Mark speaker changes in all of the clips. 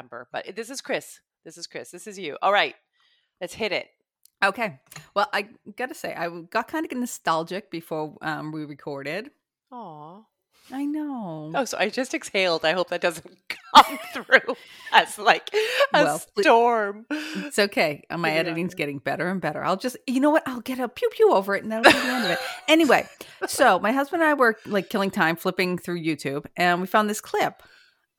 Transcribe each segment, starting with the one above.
Speaker 1: September. But this is Kris. This is Kris. This is you. All right, let's hit it.
Speaker 2: Okay. Well, I gotta say, I got kind of nostalgic before um, we recorded.
Speaker 1: Aw.
Speaker 2: I know.
Speaker 1: Oh, so I just exhaled. I hope that doesn't come through as like a
Speaker 2: Well,
Speaker 1: storm.
Speaker 2: It's okay. Uh, My
Speaker 1: on
Speaker 2: editing's getting better and better. I'll just, you know what? I'll get a pew pew over it, and that'll be the end of it. Anyway, so my husband and I were like killing time flipping through YouTube, and we found this clip.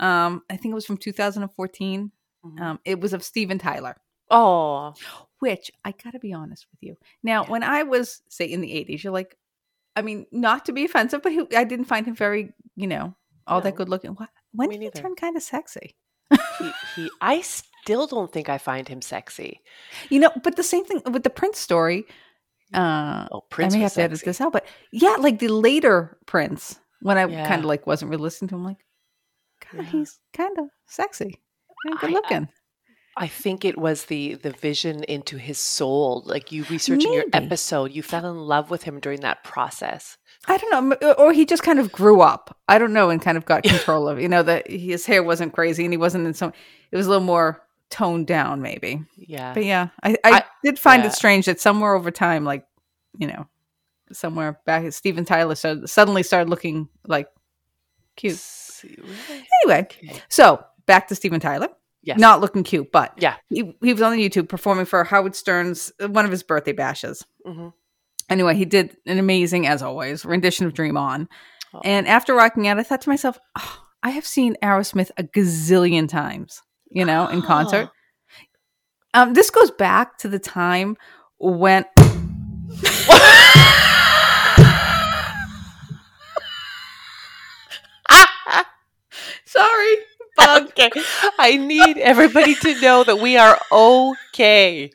Speaker 2: Um, I think it was from 2014.
Speaker 1: Mhm.
Speaker 2: Um, it was of Steven Tyler.
Speaker 1: Oh,
Speaker 2: which I gotta be honest with you. Now, when I was say in the eighties, you're like, I mean, not to be offensive, but he, I didn't find him very, you know, all that good looking. What? When
Speaker 1: Me
Speaker 2: did he turn kind of sexy?
Speaker 1: he, he. I still don't think I find him sexy.
Speaker 2: You know, but the same thing with the Prince story. Uh,
Speaker 1: Oh, Prince
Speaker 2: I may have to edit this out, but yeah, like the later Prince, when I
Speaker 1: Yeah.
Speaker 2: kind of like wasn't really listening to him, like,
Speaker 1: Yeah.
Speaker 2: he's kind of sexy and good
Speaker 1: I- I-
Speaker 2: looking.
Speaker 1: I think it was the the vision into his soul. Like you researching your episode, you fell in love with him during that process.
Speaker 2: I don't know, uh, or he just kind of grew up. I don't know, and kind of got control of. You know, that his hair wasn't crazy, and he wasn't in some. It was a little more toned down, maybe.
Speaker 1: Yeah.
Speaker 2: But yeah, I, I,
Speaker 1: I-
Speaker 2: did find
Speaker 1: yeah.
Speaker 2: it strange that somewhere over time, like you know, somewhere back, Steven Tyler started, suddenly started looking like cute.
Speaker 1: See, really?
Speaker 2: Anyway,
Speaker 1: Okay.
Speaker 2: so back to Steven Tyler.
Speaker 1: Yes.
Speaker 2: Not looking cute, but
Speaker 1: Yeah.
Speaker 2: he, he was on YouTube performing for Howard Stern's one of his birthday bashes.
Speaker 1: hmm
Speaker 2: Anyway, he did an amazing, as always, rendition of Dream On.
Speaker 1: Oh.
Speaker 2: And after rocking out, I thought to myself, oh, I have seen Aerosmith a gazillion times, you know, in concert. Um, this goes back to the time when. Sorry, bug.
Speaker 1: okay. I need everybody to know that we are okay.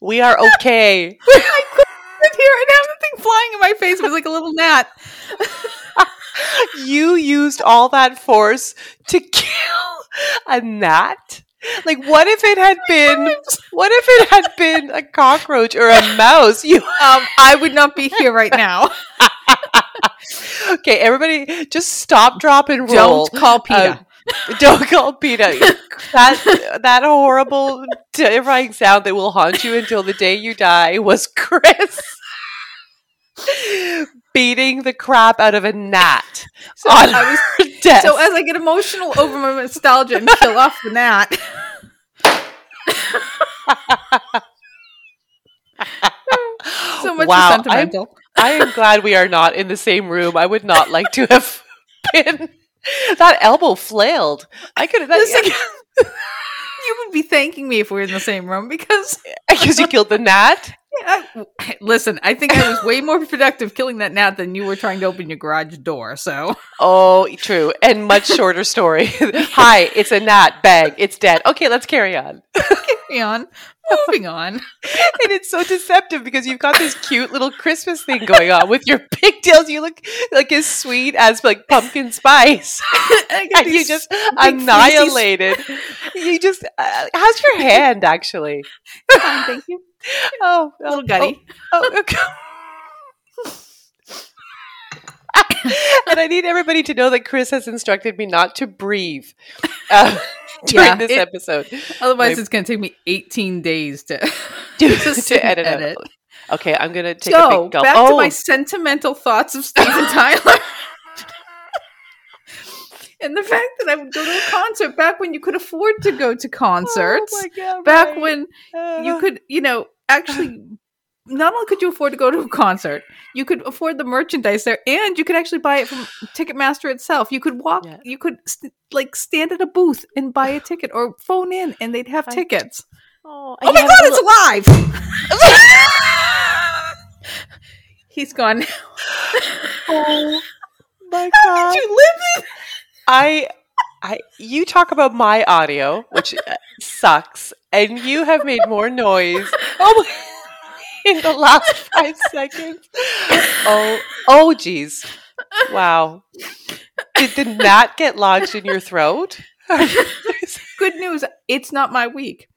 Speaker 1: We are okay.
Speaker 2: I couldn't hear. And the thing flying in my face It was like a little gnat.
Speaker 1: you used all that force to kill a gnat? Like what if it had been what if it had been a cockroach or a mouse? You
Speaker 2: Um, I would not be here right now.
Speaker 1: Okay, everybody just stop, drop, and roll.
Speaker 2: Don't call PETA.
Speaker 1: Um, don't call PETA. that that horrible, terrifying sound that will haunt you until the day you die was Kris beating the crap out of a gnat
Speaker 2: So
Speaker 1: on
Speaker 2: I was
Speaker 1: desk.
Speaker 2: So as I get emotional over my nostalgia and kill off the gnat. so much
Speaker 1: wow,
Speaker 2: for
Speaker 1: I'm-
Speaker 2: sentimental.
Speaker 1: I am glad we are not in the same room. I would not like to have been. That elbow flailed. I could have.
Speaker 2: You would be thanking me if we were in the same room because
Speaker 1: Because you killed the gnat.
Speaker 2: I- listen, I think I was way more productive killing that gnat than you were trying to open your garage door. So
Speaker 1: Oh, true. And much shorter story. Hi, it's a gnat. Bang. It's dead. Okay, let's carry on.
Speaker 2: moving on, moving on.
Speaker 1: And it's so deceptive because you've got this cute little Christmas thing going on with your pigtails. You look like as sweet as like pumpkin spice. And you just annihilated. You just. Uh, how's your hand actually?
Speaker 2: Fine, thank you.
Speaker 1: Oh,
Speaker 2: A little
Speaker 1: oh,
Speaker 2: gutty.
Speaker 1: Oh, okay. and I need everybody to know that Chris has instructed me not to breathe uh, during
Speaker 2: Yeah,
Speaker 1: this
Speaker 2: it-
Speaker 1: episode.
Speaker 2: Otherwise,
Speaker 1: My-
Speaker 2: it's going to take me 18 days to,
Speaker 1: To,
Speaker 2: to,
Speaker 1: to edit,
Speaker 2: edit.
Speaker 1: it. Okay, I'm gonna take a big gulp.
Speaker 2: back
Speaker 1: oh,
Speaker 2: to my sentimental thoughts of Steven Tyler. and the fact that I would go to a concert back when you could afford to go to concerts.
Speaker 1: Oh my God,
Speaker 2: back
Speaker 1: right.
Speaker 2: when you
Speaker 1: Uh,
Speaker 2: could, you know, actually not only could you afford to go to a concert, you could afford the merchandise there and you could actually buy it from Ticketmaster itself. You could walk,
Speaker 1: Yeah.
Speaker 2: you could st- like stand at a booth and buy a ticket or phone in and they'd have
Speaker 1: I-
Speaker 2: tickets.
Speaker 1: Oh,
Speaker 2: Oh my god,
Speaker 1: a
Speaker 2: it's alive! He's gone now.
Speaker 1: oh my god!
Speaker 2: How did you live it?
Speaker 1: I, I, you talk about my audio, which uh, sucks, and you have made more noise. Oh, in the last five seconds. Oh, oh, geez! Wow. Did the gnat get lodged in your throat?
Speaker 2: Good news, it's not my week.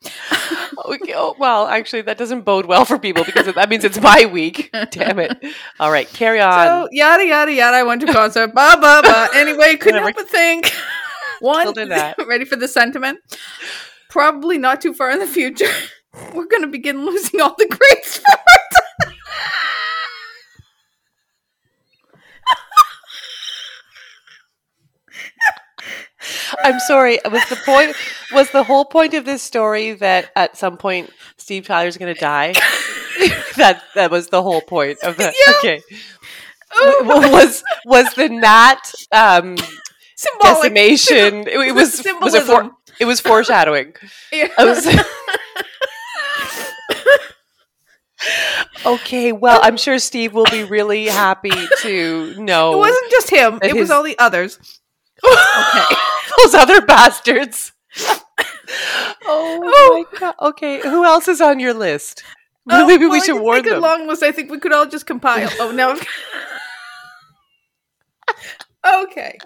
Speaker 1: Okay, oh, well, actually, that doesn't bode well for people because that means it's my week. Damn it! All right, carry on.
Speaker 2: So yada yada yada. I went to concert. Blah blah blah. Anyway, couldn't
Speaker 1: Whatever.
Speaker 2: help but think. One,
Speaker 1: Killed a
Speaker 2: ready for the sentiment? Probably not too far in the future. We're going to begin losing all the great sport.
Speaker 1: I'm sorry. Was the point? Was the whole point of this story that at some point Steve Tyler's going to die? that that was the whole point of the.
Speaker 2: Yeah.
Speaker 1: Okay.
Speaker 2: Oh,
Speaker 1: was was the gnat um,
Speaker 2: symbolic.
Speaker 1: decimation? It, it was was it for,
Speaker 2: Symbolism.
Speaker 1: it was foreshadowing.
Speaker 2: Yeah.
Speaker 1: Was- okay, well, I'm sure Steve will be really happy to know
Speaker 2: It wasn't just him. It was all the others.
Speaker 1: okay. those other bastards. Oh, oh my god. Okay, who else is on your list?
Speaker 2: Oh,
Speaker 1: Maybe we
Speaker 2: well, I
Speaker 1: should warn them.
Speaker 2: long list. I think we could all just compile. Oh no. Okay.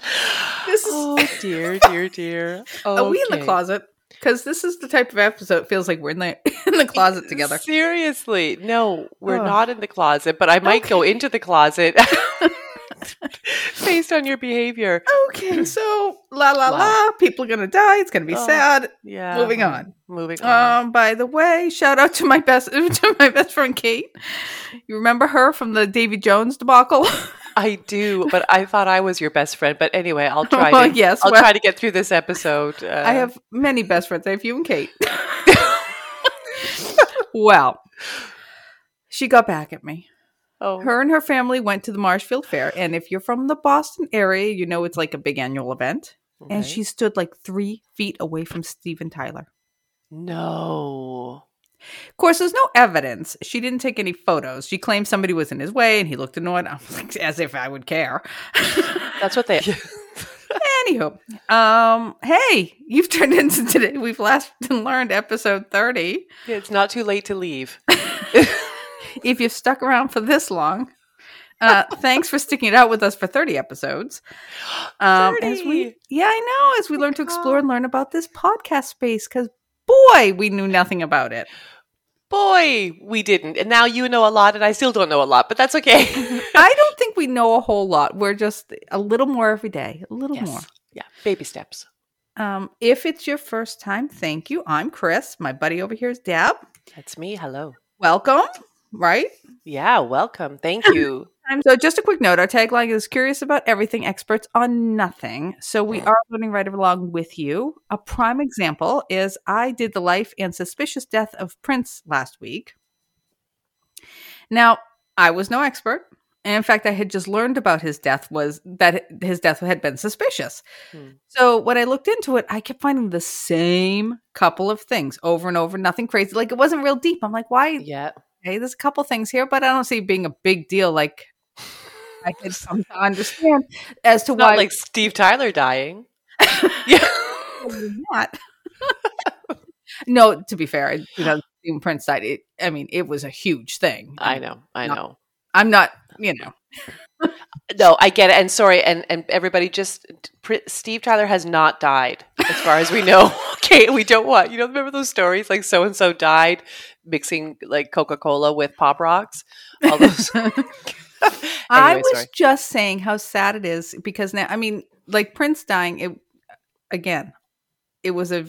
Speaker 2: This is.
Speaker 1: oh dear, dear, dear.
Speaker 2: Are we in the closet? Because this is the type of episode. It feels like we're in the in the closet together.
Speaker 1: Seriously, no, we're
Speaker 2: Oh.
Speaker 1: not in the closet, but I might go into the closet based on your behavior.
Speaker 2: Okay, so la la
Speaker 1: Wow.
Speaker 2: la. People are gonna die. It's gonna be
Speaker 1: Oh.
Speaker 2: sad.
Speaker 1: Yeah.
Speaker 2: Moving on.
Speaker 1: Moving on.
Speaker 2: Um. By the way, shout out to my best to my best friend Kate. You remember her from the Davy Jones debacle?
Speaker 1: I do, but I thought I was your best friend. But anyway, I'll try.
Speaker 2: Well,
Speaker 1: to,
Speaker 2: yes,
Speaker 1: I'll
Speaker 2: well-
Speaker 1: try to get through this episode. Uh,
Speaker 2: I have many best friends. I have you and Kate. well, she got back at me.
Speaker 1: Oh,
Speaker 2: Her and her family went to the Marshfield Fair, and if you're from the Boston area, you know it's like a big annual event. And she stood like three feet away from Steven Tyler.
Speaker 1: no.
Speaker 2: Of course, there's no evidence. She didn't take any photos. She claimed somebody was in his way and he looked annoyed. I'm like, as if I would care.
Speaker 1: That's what they.
Speaker 2: Anywho, um, hey, you've turned into today. We've last learned episode 30.
Speaker 1: it's not too late to leave.
Speaker 2: if you've stuck around for this long, uh, thanks for sticking it out with us for 30 episodes. Um, As we, yeah, I know. As we learn to explore and learn about this podcast space, because boy, we knew nothing about it.
Speaker 1: Boy, we didn't, and now you know a lot, and I still don't know a lot, but that's okay.
Speaker 2: I don't think we know a whole lot. We're just a little more every day, a little more.
Speaker 1: Yeah. Baby steps.
Speaker 2: Um, if it's your first time, thank you. I'm Kris. My buddy over here is Deb.
Speaker 1: That's me. Hello.
Speaker 2: Welcome. Right.
Speaker 1: Yeah. Welcome. Thank you.
Speaker 2: So, just a quick note our tagline is curious about everything, experts on nothing. So, we are learning right along with you. A prime example is I did the life and suspicious death of Prince last week. Now, I was no expert. And in fact, I had just learned about his death was that his death had been suspicious.
Speaker 1: Hmm.
Speaker 2: So when I looked into it, I kept finding the same couple of things over and over, nothing crazy. Like it wasn't real deep. I'm like, why?
Speaker 1: yeah.
Speaker 2: Okay, there's a couple things here, but I don't see it being a big deal. Like I could come to understand as to
Speaker 1: It's not
Speaker 2: why
Speaker 1: like Steve Tyler dying. yeah.
Speaker 2: not. no, to be fair, you know, Prince died. It, I mean, it was a huge thing.
Speaker 1: I know. I
Speaker 2: Not-
Speaker 1: know.
Speaker 2: I'm not, you know.
Speaker 1: No, I get it. And sorry, and and everybody, just Pr- Steve Tyler has not died, as far as we know. okay, we don't want you know. Remember those stories like so and so died mixing like Coca Cola with Pop Rocks. All those.
Speaker 2: I was
Speaker 1: sorry.
Speaker 2: just saying how sad it is because now, I mean, like Prince dying, it again, it was a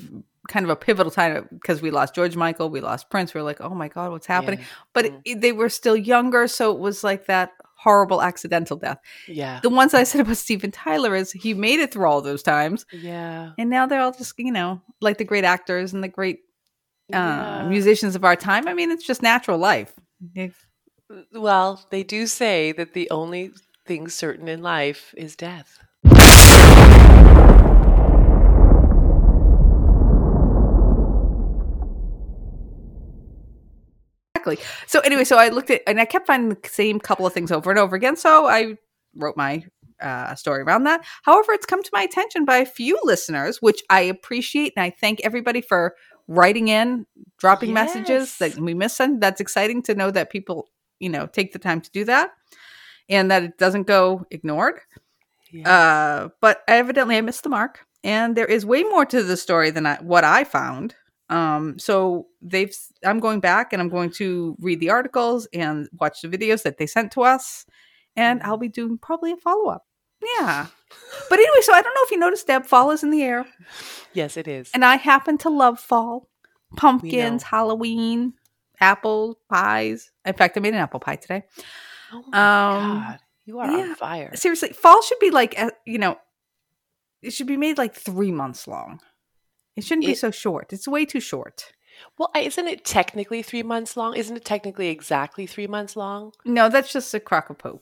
Speaker 2: kind of a pivotal time because we lost George Michael, we lost Prince. We are like, oh my God, what's happening?
Speaker 1: Yeah.
Speaker 2: But
Speaker 1: Mm.
Speaker 2: it, they were still younger, so it was like that horrible accidental death.
Speaker 1: Yeah.
Speaker 2: The ones I said about Steven Tyler is he made it through all those times,
Speaker 1: Yeah.
Speaker 2: and now they're all just you know like the great actors and the great uh,
Speaker 1: Yeah.
Speaker 2: musicians of our time. I mean, it's just natural life. If-
Speaker 1: Well, they do say that the only thing certain in life is death.
Speaker 2: Exactly. So anyway, so I looked at and I kept finding the same couple of things over and over again. So I wrote my uh, story around that. However, it's come to my attention by a few listeners, which I appreciate, and I thank everybody for writing in, dropping messages that we miss. Them. That's exciting to know that people, you know, take the time to do that, and that it doesn't go ignored.
Speaker 1: Yeah.
Speaker 2: Uh, but evidently, I missed the mark, and there is way more to the story than I, what I found. Um, so they've. I'm going back and I'm going to read the articles and watch the videos that they sent to us, and I'll be doing probably a follow up. Yeah. But anyway, so I don't know if you noticed, Deb, fall is in the air.
Speaker 1: Yes, it is.
Speaker 2: And I happen to love fall. Pumpkins, Halloween, apple pies. In fact, I made an apple pie today.
Speaker 1: oh my
Speaker 2: um,
Speaker 1: god, you are
Speaker 2: yeah.
Speaker 1: on fire.
Speaker 2: Seriously, fall should be like, uh, you know, it should be made like three months long. It shouldn't be so short. It's way too short.
Speaker 1: Well, isn't it technically three months long? Isn't it technically exactly three months long?
Speaker 2: No, that's just a crock of poo.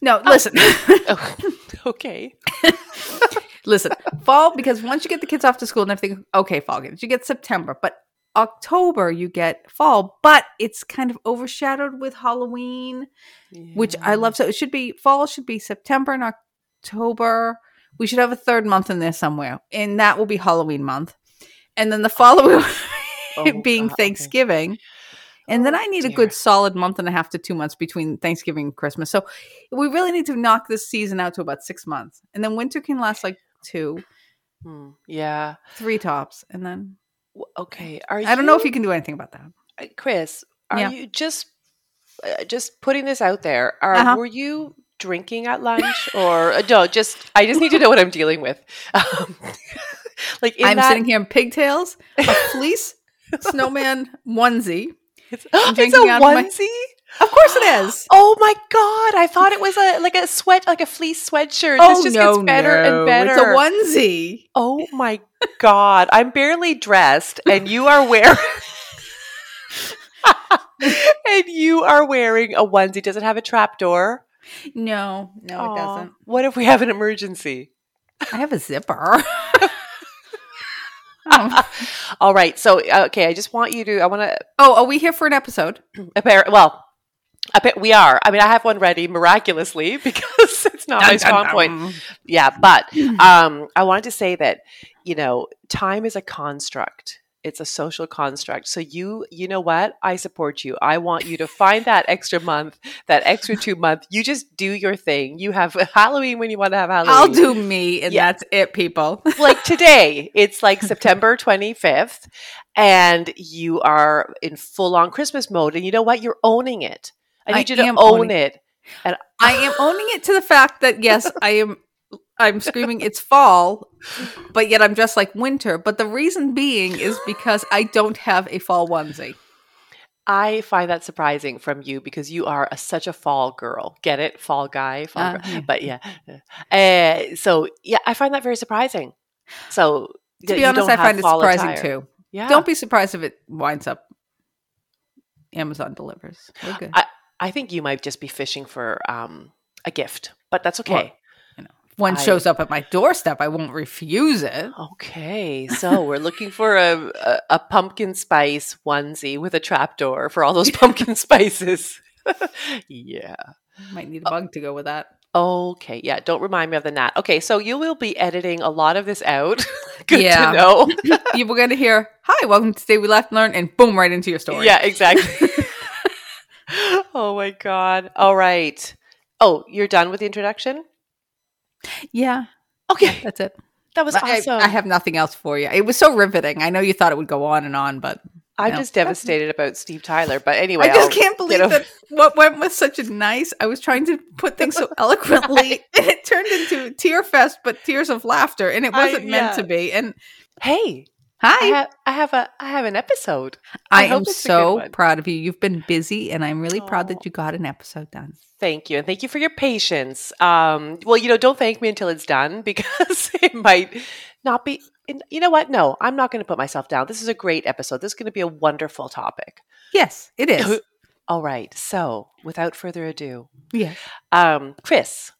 Speaker 2: No, listen.
Speaker 1: Oh, okay.
Speaker 2: Listen, fall because once you get the kids off to school and everything, okay, fall games. You get September, but October you get fall, but it's kind of overshadowed with Halloween, which I love. So it should be fall should be September and October. We should have a third month in there somewhere, and that will be Halloween month, and then the following
Speaker 1: Oh,
Speaker 2: being
Speaker 1: okay.
Speaker 2: Thanksgiving. And then
Speaker 1: Oh,
Speaker 2: I need a good solid month and a half to two months between Thanksgiving and Christmas. So we really need to knock this season out to about six months. And then winter can last like two,
Speaker 1: Hmm, yeah.
Speaker 2: three tops. And then
Speaker 1: Okay. Are
Speaker 2: I don't know if you can do anything about that.
Speaker 1: Uh, Kris, are
Speaker 2: Yeah.
Speaker 1: you just uh, just putting this out there? Are
Speaker 2: Uh-huh.
Speaker 1: were you drinking at lunch or uh, no? Just I just need to know what I'm dealing with. Um, like in
Speaker 2: I'm
Speaker 1: that,
Speaker 2: sitting here in pigtails, a fleece snowman onesie.
Speaker 1: it's, it's a
Speaker 2: of my-
Speaker 1: onesie.
Speaker 2: Of course it is.
Speaker 1: Oh my god! I thought it was a like a sweat, like a fleece sweatshirt.
Speaker 2: Oh
Speaker 1: this just
Speaker 2: no,
Speaker 1: gets better
Speaker 2: no.
Speaker 1: and better.
Speaker 2: It's a onesie.
Speaker 1: Oh my god! I'm barely dressed, and you are wearing. and you are wearing a onesie. Does it have a trap door?
Speaker 2: No, no,
Speaker 1: Aw,
Speaker 2: it doesn't.
Speaker 1: What if we have an emergency?
Speaker 2: I have a zipper. oh.
Speaker 1: All right. So, uh, okay, I just want you to. I want to.
Speaker 2: oh, are we here for an episode?
Speaker 1: Appar- well, appa- we are. I mean, I have one ready miraculously because it's not my strong point. Yeah, but um, I wanted to say that you know, time is a construct. It's a social construct. So you, you know what? I support you. I want you to find that extra month, that extra two month. You just do your thing. You have Halloween when you want to have Halloween.
Speaker 2: I'll do me, and
Speaker 1: Yeah.
Speaker 2: that's it, people.
Speaker 1: like today, it's like September 25th, and you are in full on Christmas mode. And you know what? You're owning it. I
Speaker 2: I
Speaker 1: need you to own
Speaker 2: owning
Speaker 1: it.
Speaker 2: And I am owning it to the fact that yes, I am. I'm screaming it's fall, but yet I'm dressed like winter. But the reason being is because I don't have a fall onesie.
Speaker 1: I find that surprising from you because you are a, such a fall girl. Get it? Fall guy. Fall
Speaker 2: Uh,
Speaker 1: girl.
Speaker 2: yeah.
Speaker 1: But yeah. Uh, so, yeah, I find that very surprising. So,
Speaker 2: To be honest, I find it surprising too.
Speaker 1: Yeah.
Speaker 2: Don't be surprised if it winds up Amazon delivers. We're.
Speaker 1: I think you might just be fishing for um, a gift, but that's okay.
Speaker 2: Well, one
Speaker 1: I-
Speaker 2: shows up at my doorstep, I won't refuse it.
Speaker 1: Okay, so we're looking for a, a a pumpkin spice onesie with a trapdoor for all those pumpkin spices. yeah.
Speaker 2: Might need a oh. bug to go with that.
Speaker 1: Okay. Yeah. Don't remind me of the gnat. Okay. So you will be editing a lot of this out. Good
Speaker 2: Yeah.
Speaker 1: to know.
Speaker 2: you were going to hear, "Hi, welcome to Today We Laughed and Learned," and boom, right into your story.
Speaker 1: Yeah. Exactly. oh my god. All right. Oh, you're done with the introduction.
Speaker 2: Yeah,
Speaker 1: Okay.
Speaker 2: that's it.
Speaker 1: That was
Speaker 2: I,
Speaker 1: awesome.
Speaker 2: I have nothing else for you. It was so riveting. I know you thought it would go on and on, but
Speaker 1: I'm
Speaker 2: no.
Speaker 1: just devastated about Steve Tyler. But anyway,
Speaker 2: I just
Speaker 1: I'll
Speaker 2: can't believe
Speaker 1: get over-
Speaker 2: that what went with such a nice. I was trying to put things so eloquently, and it turned into tear fest, but tears of laughter, and it wasn't meant
Speaker 1: yeah.
Speaker 2: to be. And
Speaker 1: Hey, I
Speaker 2: hi,
Speaker 1: have I have a I have an episode. I
Speaker 2: I, am
Speaker 1: it's a good
Speaker 2: so proud of you. You've been busy, and I'm really proud that you got an episode done.
Speaker 1: Thank you, and thank you for your patience. Um, well, you know, don't thank me until it's done because it might not be. You know what? No, I'm not going to put myself down. This is a great episode. This is going to be a wonderful topic.
Speaker 2: Yes, it is.
Speaker 1: All right. So, without further ado,
Speaker 2: yes,
Speaker 1: um, Kris,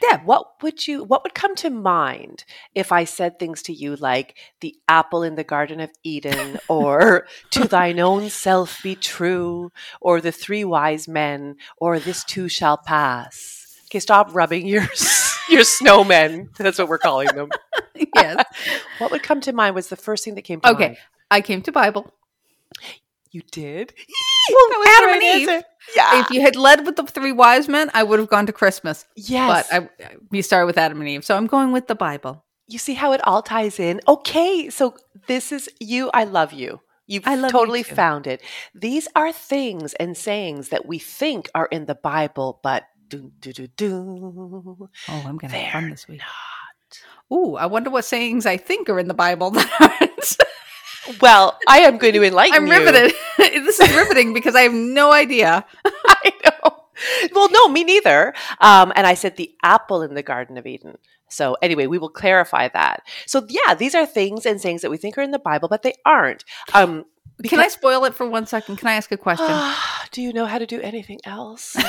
Speaker 2: Deb.
Speaker 1: what would you? What would come to mind if I said things to you like the apple in the Garden of Eden, or to thine own self be true, or the three wise men, or this too shall pass? Okay, stop rubbing your your snowmen. That's what we're calling them.
Speaker 2: yes.
Speaker 1: What would come to mind was the first thing that came to
Speaker 2: Okay.
Speaker 1: mind. Okay.
Speaker 2: I came to Bible.
Speaker 1: You did?
Speaker 2: Well, Adam and Eve.
Speaker 1: answer. Yeah.
Speaker 2: If you had led with the three wise men, I would have gone to Christmas.
Speaker 1: yes.
Speaker 2: But I, you started with Adam and Eve, so I'm going with the Bible.
Speaker 1: you see how it all ties in? Okay, so this is you. I love you. You've
Speaker 2: you
Speaker 1: totally
Speaker 2: too.
Speaker 1: found it. These are things and sayings that we think are in the Bible, but Dun, dun, dun, dun.
Speaker 2: Oh, I'm gonna have fun this week.
Speaker 1: not.
Speaker 2: Ooh, I wonder what sayings I think are in the Bible that aren't.
Speaker 1: Well, I am going to enlighten you.
Speaker 2: I'm riveted. this is riveting because I have no idea.
Speaker 1: I know. Well, no, me neither. Um, and I said the apple in the Garden of Eden. So anyway, we will clarify that. So yeah, these are things and sayings that we think are in the Bible, but they aren't. Um,
Speaker 2: Can I spoil it for one second? Can I ask a question?
Speaker 1: do you know how to do anything else?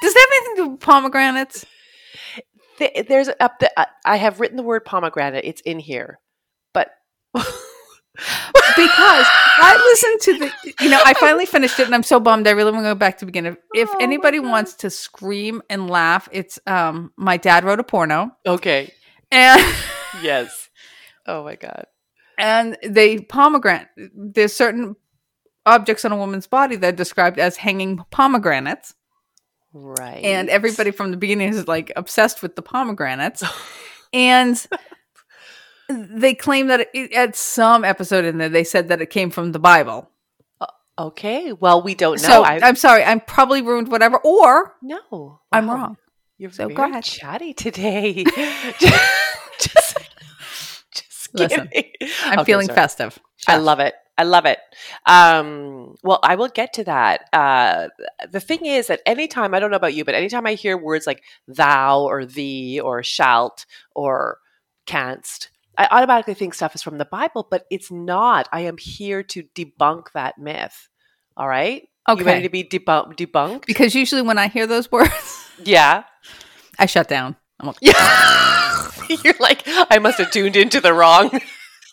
Speaker 2: Does that have anything to do with pomegranates?
Speaker 1: There's up the, I have written the word pomegranate. It's in here,
Speaker 2: Because I listened to the, you know, I finally finished it and I'm so bummed. I really want to go back to the beginning. If
Speaker 1: Oh
Speaker 2: anybody wants to scream and laugh, it's um my dad wrote a porno
Speaker 1: okay,
Speaker 2: and
Speaker 1: yes. Oh my god.
Speaker 2: and they pomegranate. There's certain objects on a woman's body that are described as hanging pomegranates,
Speaker 1: Right.
Speaker 2: and everybody from the beginning is like obsessed with the pomegranates, and. They claim that it, at some episode in there, they said that it came from the Bible.
Speaker 1: Okay. Well, we don't know.
Speaker 2: So
Speaker 1: I,
Speaker 2: I'm sorry, I'm probably ruined whatever, or
Speaker 1: no,
Speaker 2: I'm wrong.
Speaker 1: You're
Speaker 2: So go ahead.
Speaker 1: chatty today. just, just
Speaker 2: Listen,
Speaker 1: kidding.
Speaker 2: I'm
Speaker 1: Okay,
Speaker 2: feeling
Speaker 1: sorry.
Speaker 2: festive.
Speaker 1: I love it. I love it. Um, well, I will get to that. Uh, the thing is that anytime, I don't know about you, but anytime I hear words like thou or thee or shalt or canst, I automatically think stuff is from the Bible, but it's not. I am here to debunk that myth. All right? You ready
Speaker 2: Okay.
Speaker 1: to be debunk- debunked?
Speaker 2: Because usually when I hear those words,
Speaker 1: Yeah.
Speaker 2: I shut down. I'm like,
Speaker 1: Yeah. You're like, I must have tuned into the wrong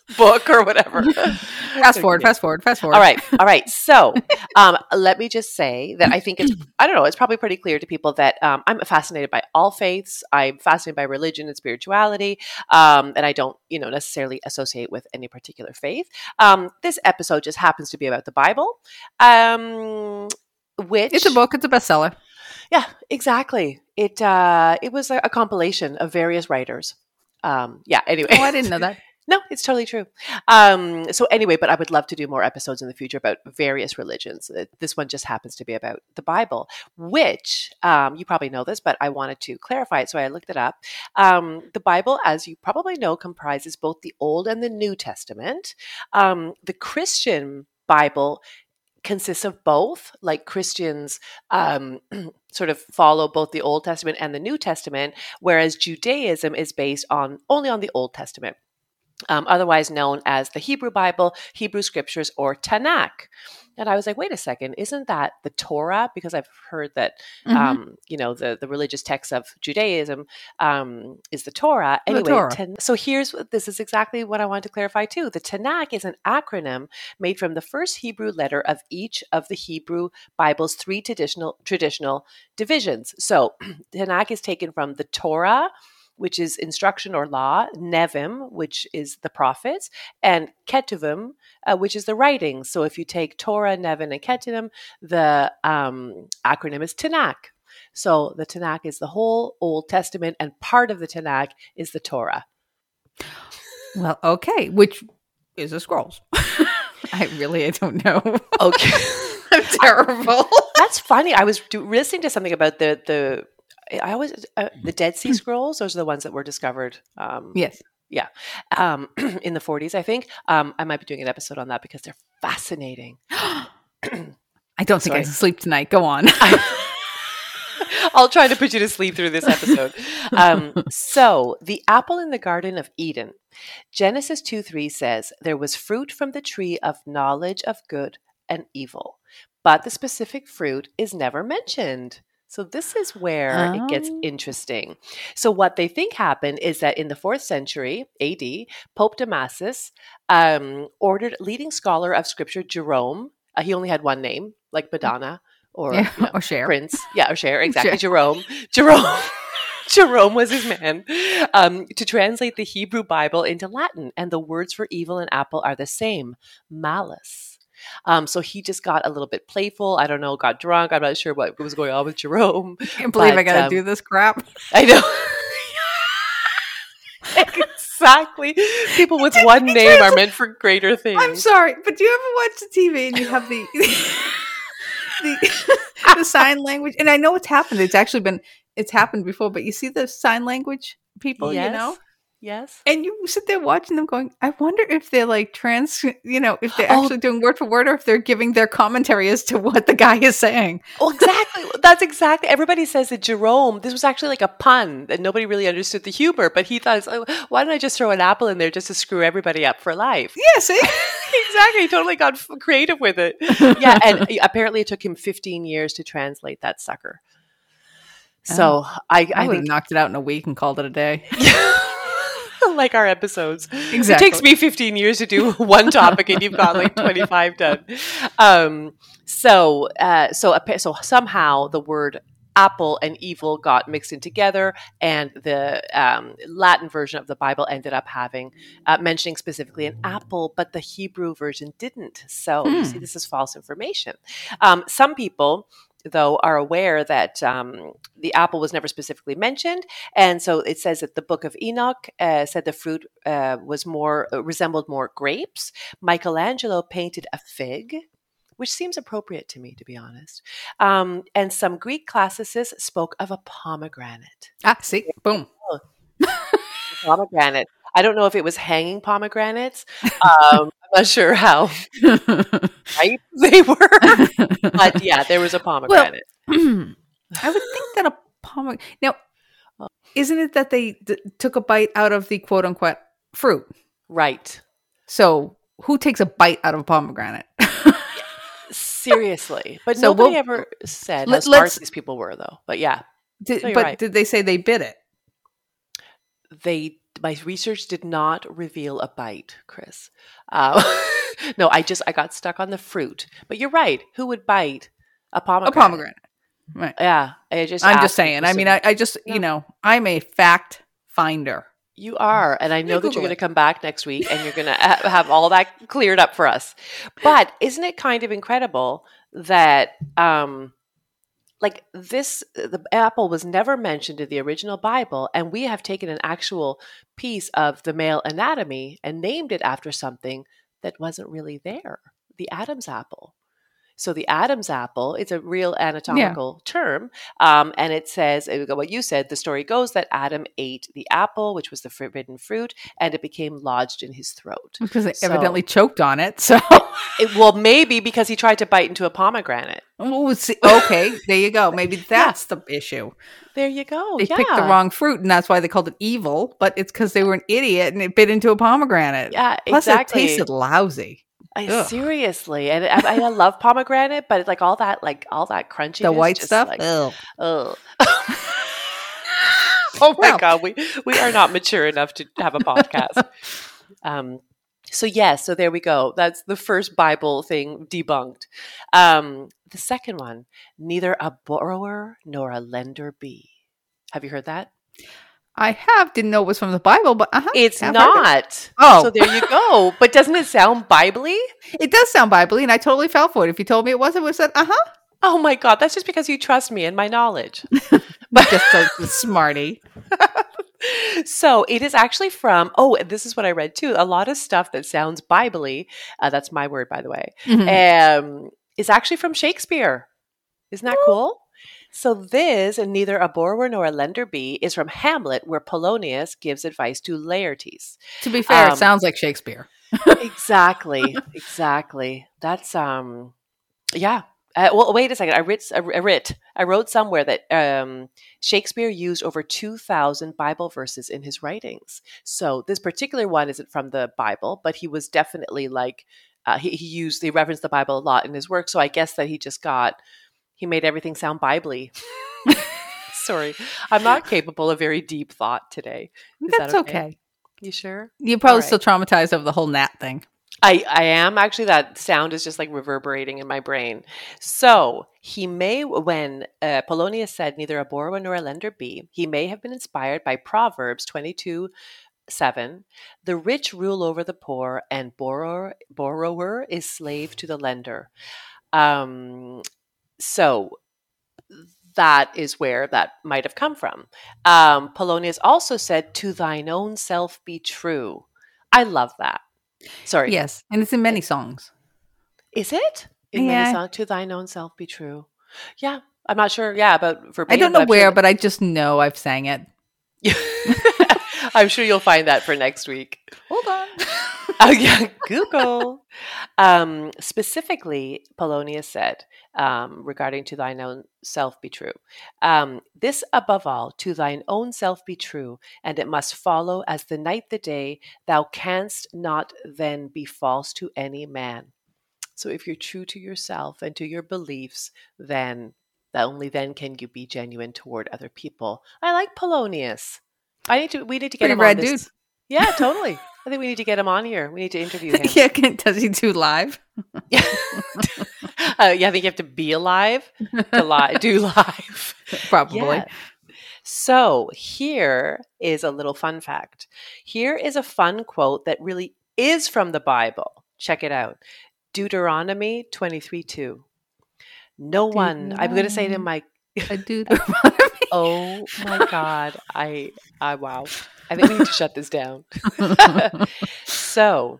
Speaker 1: book or whatever.
Speaker 2: fast forward, fast forward, fast forward.
Speaker 1: All right. All right. So um, let me just say that I think it's, I don't know, it's probably pretty clear to people that um, I'm fascinated by all faiths. I'm fascinated by religion and spirituality. Um, and I don't, you know, necessarily associate with any particular faith. Um, this episode just happens to be about the Bible, um, which
Speaker 2: It's a book. It's a bestseller.
Speaker 1: Yeah, exactly. It uh, it was a, a compilation of various writers. Um, yeah. Anyway,
Speaker 2: Oh, I didn't know that.
Speaker 1: No, it's totally true. Um, so anyway, but I would love to do more episodes in the future about various religions. Uh, This one just happens to be about the Bible, which um, you probably know this, but I wanted to clarify it, so I looked it up. Um, the Bible, as you probably know, comprises both the Old and the New Testament. Um, the Christian Bible consists of both like christians um, sort of follow both the old testament and the new testament whereas judaism is based on only on the old testament um, otherwise known as the Hebrew Bible, Hebrew Scriptures, or Tanakh. And I was like, wait a second, isn't that the Torah? Because I've heard that,
Speaker 2: Mhm.
Speaker 1: um, you know, the, the religious text of Judaism um, is the Torah.
Speaker 2: The
Speaker 1: Anyway,
Speaker 2: Torah.
Speaker 1: Tan- so here's what this is exactly what I wanted to clarify too. The Tanakh is an acronym made from the first Hebrew letter of each of the Hebrew Bible's three traditional traditional divisions. So Tanakh is taken from the Torah, which is instruction or law, Nevi'im, which is the prophets, and Ketuvim, uh, which is the writings. So if you take Torah, Nevi'im, and Ketuvim, the um, acronym is Tanakh. So the Tanakh is the whole Old Testament, and part of the Tanakh is the Torah.
Speaker 2: Well, okay, which is a scrolls. I really, I don't know.
Speaker 1: Okay.
Speaker 2: I'm terrible.
Speaker 1: That's funny. I was do- listening to something about the the I always uh, the Dead Sea Scrolls. Those are the ones that were discovered. Um,
Speaker 2: yes.
Speaker 1: um, in the 40s, I think. Um, I might be doing an episode on that because they're fascinating.
Speaker 2: I don't think I can sleep tonight. Go on.
Speaker 1: I'll try to put you to sleep through this episode. Um, so, the apple in the Garden of Eden. Genesis 2 3 says, There was fruit from the tree of knowledge of good and evil, but the specific fruit is never mentioned. So, this is where it gets
Speaker 2: Oh.
Speaker 1: interesting. So, what they think happened is that in the fourth century AD, Pope Damasus um, ordered leading scholar of scripture, Jerome, uh, he only had one name, like Madonna or
Speaker 2: yeah,
Speaker 1: you know,
Speaker 2: or Cher.
Speaker 1: Prince, yeah, or Cher exactly.
Speaker 2: Cher.
Speaker 1: Jerome, Jerome, Jerome was his man um, to translate the Hebrew Bible into Latin, and the words for evil and apple are the same, malice. Um, so he just got a little bit playful. I don't know, got drunk. I'm not sure what was going on with Jerome.
Speaker 2: I can't believe I got to
Speaker 1: um,
Speaker 2: do this crap.
Speaker 1: I know. exactly. People with one name are meant for greater things.
Speaker 2: I'm sorry, but do you ever watch the TV and you have the the, the sign language, and I know it's happened. It's actually been it's happened before, but you see the sign language people,
Speaker 1: yes.
Speaker 2: you know,
Speaker 1: Yes.
Speaker 2: and you sit there watching them, going, "I wonder if they're like trans, you know, if they're
Speaker 1: Oh.
Speaker 2: actually doing word for word, or if they're giving their commentary as to what the guy is saying."
Speaker 1: Well, exactly. That's exactly. Everybody says that Jerome. This was actually like a pun that nobody really understood the humor, but he thought, oh, "Why don't I just throw an apple in there just to screw everybody up for life?"
Speaker 2: Yeah, see,
Speaker 1: exactly. He totally got f- creative with it. Yeah, and eh, apparently it took him 15 years to translate that sucker. So oh. I,
Speaker 2: I
Speaker 1: I
Speaker 2: would have
Speaker 1: think
Speaker 2: knocked it out in a week and called it a day.
Speaker 1: like our episodes.
Speaker 2: Exactly.
Speaker 1: It takes me 15 years to do one topic, and you've got like 25 done. Um, so, uh, so, so somehow the word apple and evil got mixed in together, and the um, Latin version of the Bible ended up having uh, mentioning specifically an apple, but the Hebrew version didn't. So, you
Speaker 2: Hmm.
Speaker 1: see, this is false information. Um, some people. Though are aware that um, the apple was never specifically mentioned, and so it says that the Book of Enoch uh, said the fruit uh, was more uh, resembled more grapes. Michelangelo painted a fig, which seems appropriate to me, to be honest. Um, and some Greek classicists spoke of a pomegranate.
Speaker 2: ah, see, boom.
Speaker 1: Pomegranate. I don't know if it was hanging pomegranates. Um, I'm not sure how ripe they were, but yeah, there was a pomegranate.
Speaker 2: I would think that a pomegranate. Now, isn't it that they d- took a bite out of the quote unquote fruit?
Speaker 1: right.
Speaker 2: So who takes a bite out of a pomegranate?
Speaker 1: Seriously, but
Speaker 2: So
Speaker 1: nobody
Speaker 2: we'll-
Speaker 1: ever said
Speaker 2: Let-
Speaker 1: how smart these people were, though. But yeah,
Speaker 2: Did,
Speaker 1: No,
Speaker 2: but
Speaker 1: right.
Speaker 2: did they say they bit it?
Speaker 1: they my research did not reveal a bite kris uh, no i just i got stuck on the fruit but you're right who would bite a
Speaker 2: A
Speaker 1: pomegranate
Speaker 2: pomegranate. Right.
Speaker 1: yeah i just
Speaker 2: I'm just saying. I mean, I, I just,
Speaker 1: Yeah.
Speaker 2: you know, I'm a fact finder.
Speaker 1: you are and i know that
Speaker 2: Google
Speaker 1: you're going to come back next week and you're going to have all that cleared up for us but isn't it kind of incredible that um like this the apple was never mentioned in the original bible and we have taken an actual piece of the male anatomy and named it after something that wasn't really there the adam's apple so the adam's apple it's a real anatomical term um, and it says what you said the story goes that adam ate the apple which was the forbidden fruit and it became lodged in his throat
Speaker 2: Because it
Speaker 1: So-
Speaker 2: evidently choked on it. So,
Speaker 1: It- well maybe because he tried to bite into a pomegranate
Speaker 2: Oh, see, okay, there you go. Maybe that's the issue.
Speaker 1: there you go
Speaker 2: They
Speaker 1: yeah.
Speaker 2: picked the wrong fruit, and that's why they called it evil. But it's because they were an idiot and it bit into a pomegranate.
Speaker 1: Yeah,
Speaker 2: Plus,
Speaker 1: exactly.
Speaker 2: it tasted lousy.
Speaker 1: I, seriously, and I, I love pomegranate, but like all that, like all that crunchy,
Speaker 2: The white stuff.
Speaker 1: Like, oh my
Speaker 2: Well.
Speaker 1: god, we we are not mature enough to have a podcast. um, so yes, so there we go. That's the first Bible thing debunked. Um, the second one: neither a borrower nor a lender be. Have you heard that?
Speaker 2: I have didn't know it was from the Bible, but uh-huh,
Speaker 1: It's
Speaker 2: I've it.
Speaker 1: not.
Speaker 2: Oh.
Speaker 1: so there you go. But doesn't it sound biblically?
Speaker 2: It does sound Bible, and I totally fell for it. If you told me it was, I would have said, uh huh.
Speaker 1: Oh my god, that's just because you trust me and my knowledge.
Speaker 2: But just so smarty.
Speaker 1: so it is actually from oh this is what i read too a lot of stuff that sounds biblically uh, that's my word by the way
Speaker 2: Mhm.
Speaker 1: um, is actually from shakespeare isn't that cool so this and neither a borrower nor a lender be is from hamlet where polonius gives advice to laertes.
Speaker 2: To be fair,
Speaker 1: um,
Speaker 2: it sounds like Shakespeare.
Speaker 1: exactly exactly. That's um yeah. Uh, well wait a second. I writ i writ i wrote somewhere that um shakespeare used over 2000 bible verses in his writings. So this particular one isn't from the bible but he was definitely like uh, he, he used he referenced the bible a lot in his work so i guess that he just got he made everything sound biblically sorry i'm not capable of very deep thought today Is that
Speaker 2: That's
Speaker 1: okay?
Speaker 2: okay.
Speaker 1: you sure
Speaker 2: You're probably
Speaker 1: right.
Speaker 2: still traumatized over the whole gnat thing.
Speaker 1: I, I am actually that sound is just like reverberating in my brain. So he may, when uh, Polonius said, neither a borrower nor a lender be, he may have been inspired by Proverbs 22 7. The rich rule over the poor, and borrower, borrower is slave to the lender. Um, so that is where that might have come from. Um, Polonius also said, To thine own self be true. I love that. Sorry.
Speaker 2: Yes, and it's in many songs.
Speaker 1: Is it? In
Speaker 2: Yeah.
Speaker 1: many songs, to thine own self be true. Yeah, I'm not sure. Yeah, about
Speaker 2: I don't know
Speaker 1: sure
Speaker 2: where,
Speaker 1: that-
Speaker 2: but I just know I've sang it.
Speaker 1: I'm sure you'll find that for next week.
Speaker 2: Hold on.
Speaker 1: Oh yeah, Google. Um, specifically, Polonius said um, regarding "To thine own self be true." Um, this above all, to thine own self be true, and it must follow as the night the day. Thou canst not then be false to any man. So, if you're true to yourself and to your beliefs, then that only then can you be genuine toward other people. I like Polonius. I need to. We need to get
Speaker 2: Pretty
Speaker 1: him on this.
Speaker 2: dude.
Speaker 1: Yeah, totally. I think we need to get him on here. We need to interview him.
Speaker 2: yeah, can, does he do live?
Speaker 1: Yeah. uh, yeah, I think you have to be alive to li- do live.
Speaker 2: Probably.
Speaker 1: Yeah. So here is a little fun fact. Here is a fun quote that really is from the Bible. Check it out. Deuteronomy 23 2. No one, I'm going to say it in my,
Speaker 2: A dude.
Speaker 1: Oh my God. I, I, wow. I think we need to shut this down. so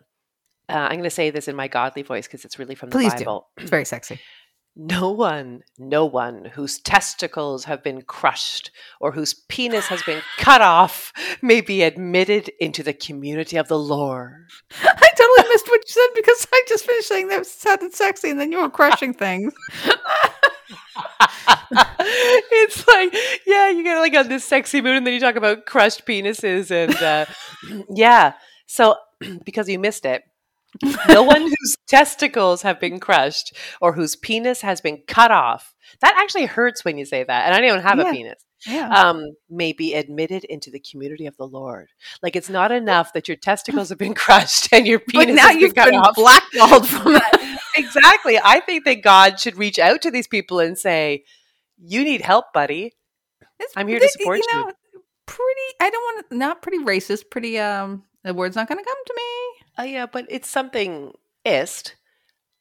Speaker 1: uh, I'm going to say this in my godly voice because it's really from the
Speaker 2: Please do.
Speaker 1: Bible.
Speaker 2: it's very sexy.
Speaker 1: No one, no one whose testicles have been crushed or whose penis has been cut off may be admitted into the community of the Lord.
Speaker 2: I totally missed what you said because I just finished saying that sounded sexy and then you were crushing things.
Speaker 1: It's like, yeah, you get like on this sexy mood, and then you talk about crushed penises, and uh, yeah. So because you missed it, no one whose testicles have been crushed or whose penis has been cut off. That actually hurts when you say that, and I don't have
Speaker 2: Yeah.
Speaker 1: a penis.
Speaker 2: Yeah.
Speaker 1: um, may be admitted into the community of the Lord. Like it's not enough that your testicles have been crushed and your penis but
Speaker 2: now
Speaker 1: has
Speaker 2: you've been
Speaker 1: off.
Speaker 2: blackballed from that.
Speaker 1: Exactly. I think that God should reach out to these people and say, "You need help, buddy."
Speaker 2: It's-
Speaker 1: I'm here to support you.
Speaker 2: know, Pretty, I don't want to, not pretty racist, pretty, um, the word's not going to come to me.
Speaker 1: Oh yeah, but it's something ist.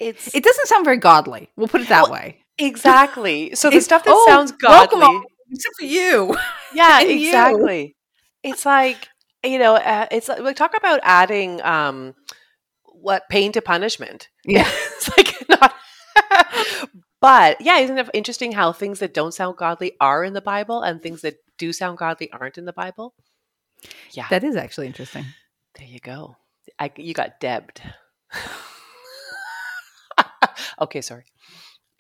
Speaker 1: It's
Speaker 2: It doesn't sound very godly. We'll put it that
Speaker 1: Well,
Speaker 2: way.
Speaker 1: exactly. So the
Speaker 2: It's-
Speaker 1: stuff that
Speaker 2: oh,
Speaker 1: sounds
Speaker 2: welcome
Speaker 1: godly.
Speaker 2: all- Except for you.
Speaker 1: Yeah,
Speaker 2: you.
Speaker 1: exactly. It's like you know, uh, it's like, like talk about adding um, what pain to punishment.
Speaker 2: Yeah.
Speaker 1: it's like not. but yeah, isn't it interesting how things that don't sound godly are in the Bible and things that do sound godly aren't in the Bible? Yeah,
Speaker 2: That is actually interesting.
Speaker 1: there you go. I, you got debbed. okay, sorry.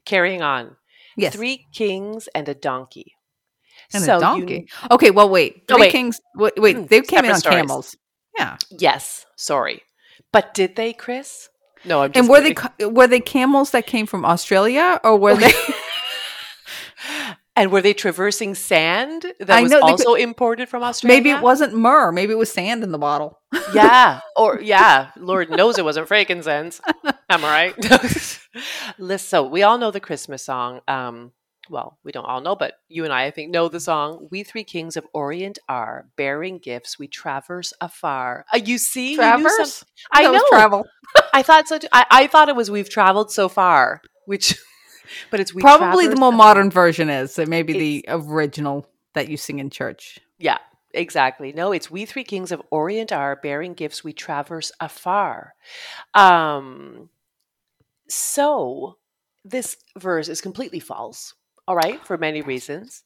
Speaker 1: Carrying on.
Speaker 2: Yes.
Speaker 1: Three kings and a donkey.
Speaker 2: and
Speaker 1: So
Speaker 2: a
Speaker 1: you-
Speaker 2: donkey. okay, well, wait.
Speaker 1: Oh,
Speaker 2: Three
Speaker 1: wait.
Speaker 2: kings. Wait, wait hmm, they came in on
Speaker 1: stories.
Speaker 2: camels. Yeah.
Speaker 1: yes, sorry. But did they, Kris? No, I'm just
Speaker 2: And were
Speaker 1: kidding.
Speaker 2: they were they camels that came from Australia or were they?
Speaker 1: And were they traversing sand that
Speaker 2: I
Speaker 1: was also imported from Australia?
Speaker 2: maybe it wasn't myrrh. Maybe it was sand in the bottle.
Speaker 1: yeah. Or yeah, Lord knows it wasn't frankincense. Am I right? Listen, so we all know the Christmas song. Um, well, we don't all know, but you and I, I think, know the song. We three kings of Orient are bearing gifts. We traverse afar. Uh, you see, You
Speaker 2: Traverse.
Speaker 1: I
Speaker 2: That
Speaker 1: know.
Speaker 2: travel.
Speaker 1: I thought so. Too. I, I thought it was we've traveled so far, which, but it's we
Speaker 2: Probably the more modern version is it may maybe the original that you sing in church.
Speaker 1: Yeah, exactly. No, it's we three kings of Orient are bearing gifts we traverse afar. Um so this verse is completely false, all right, for many reasons.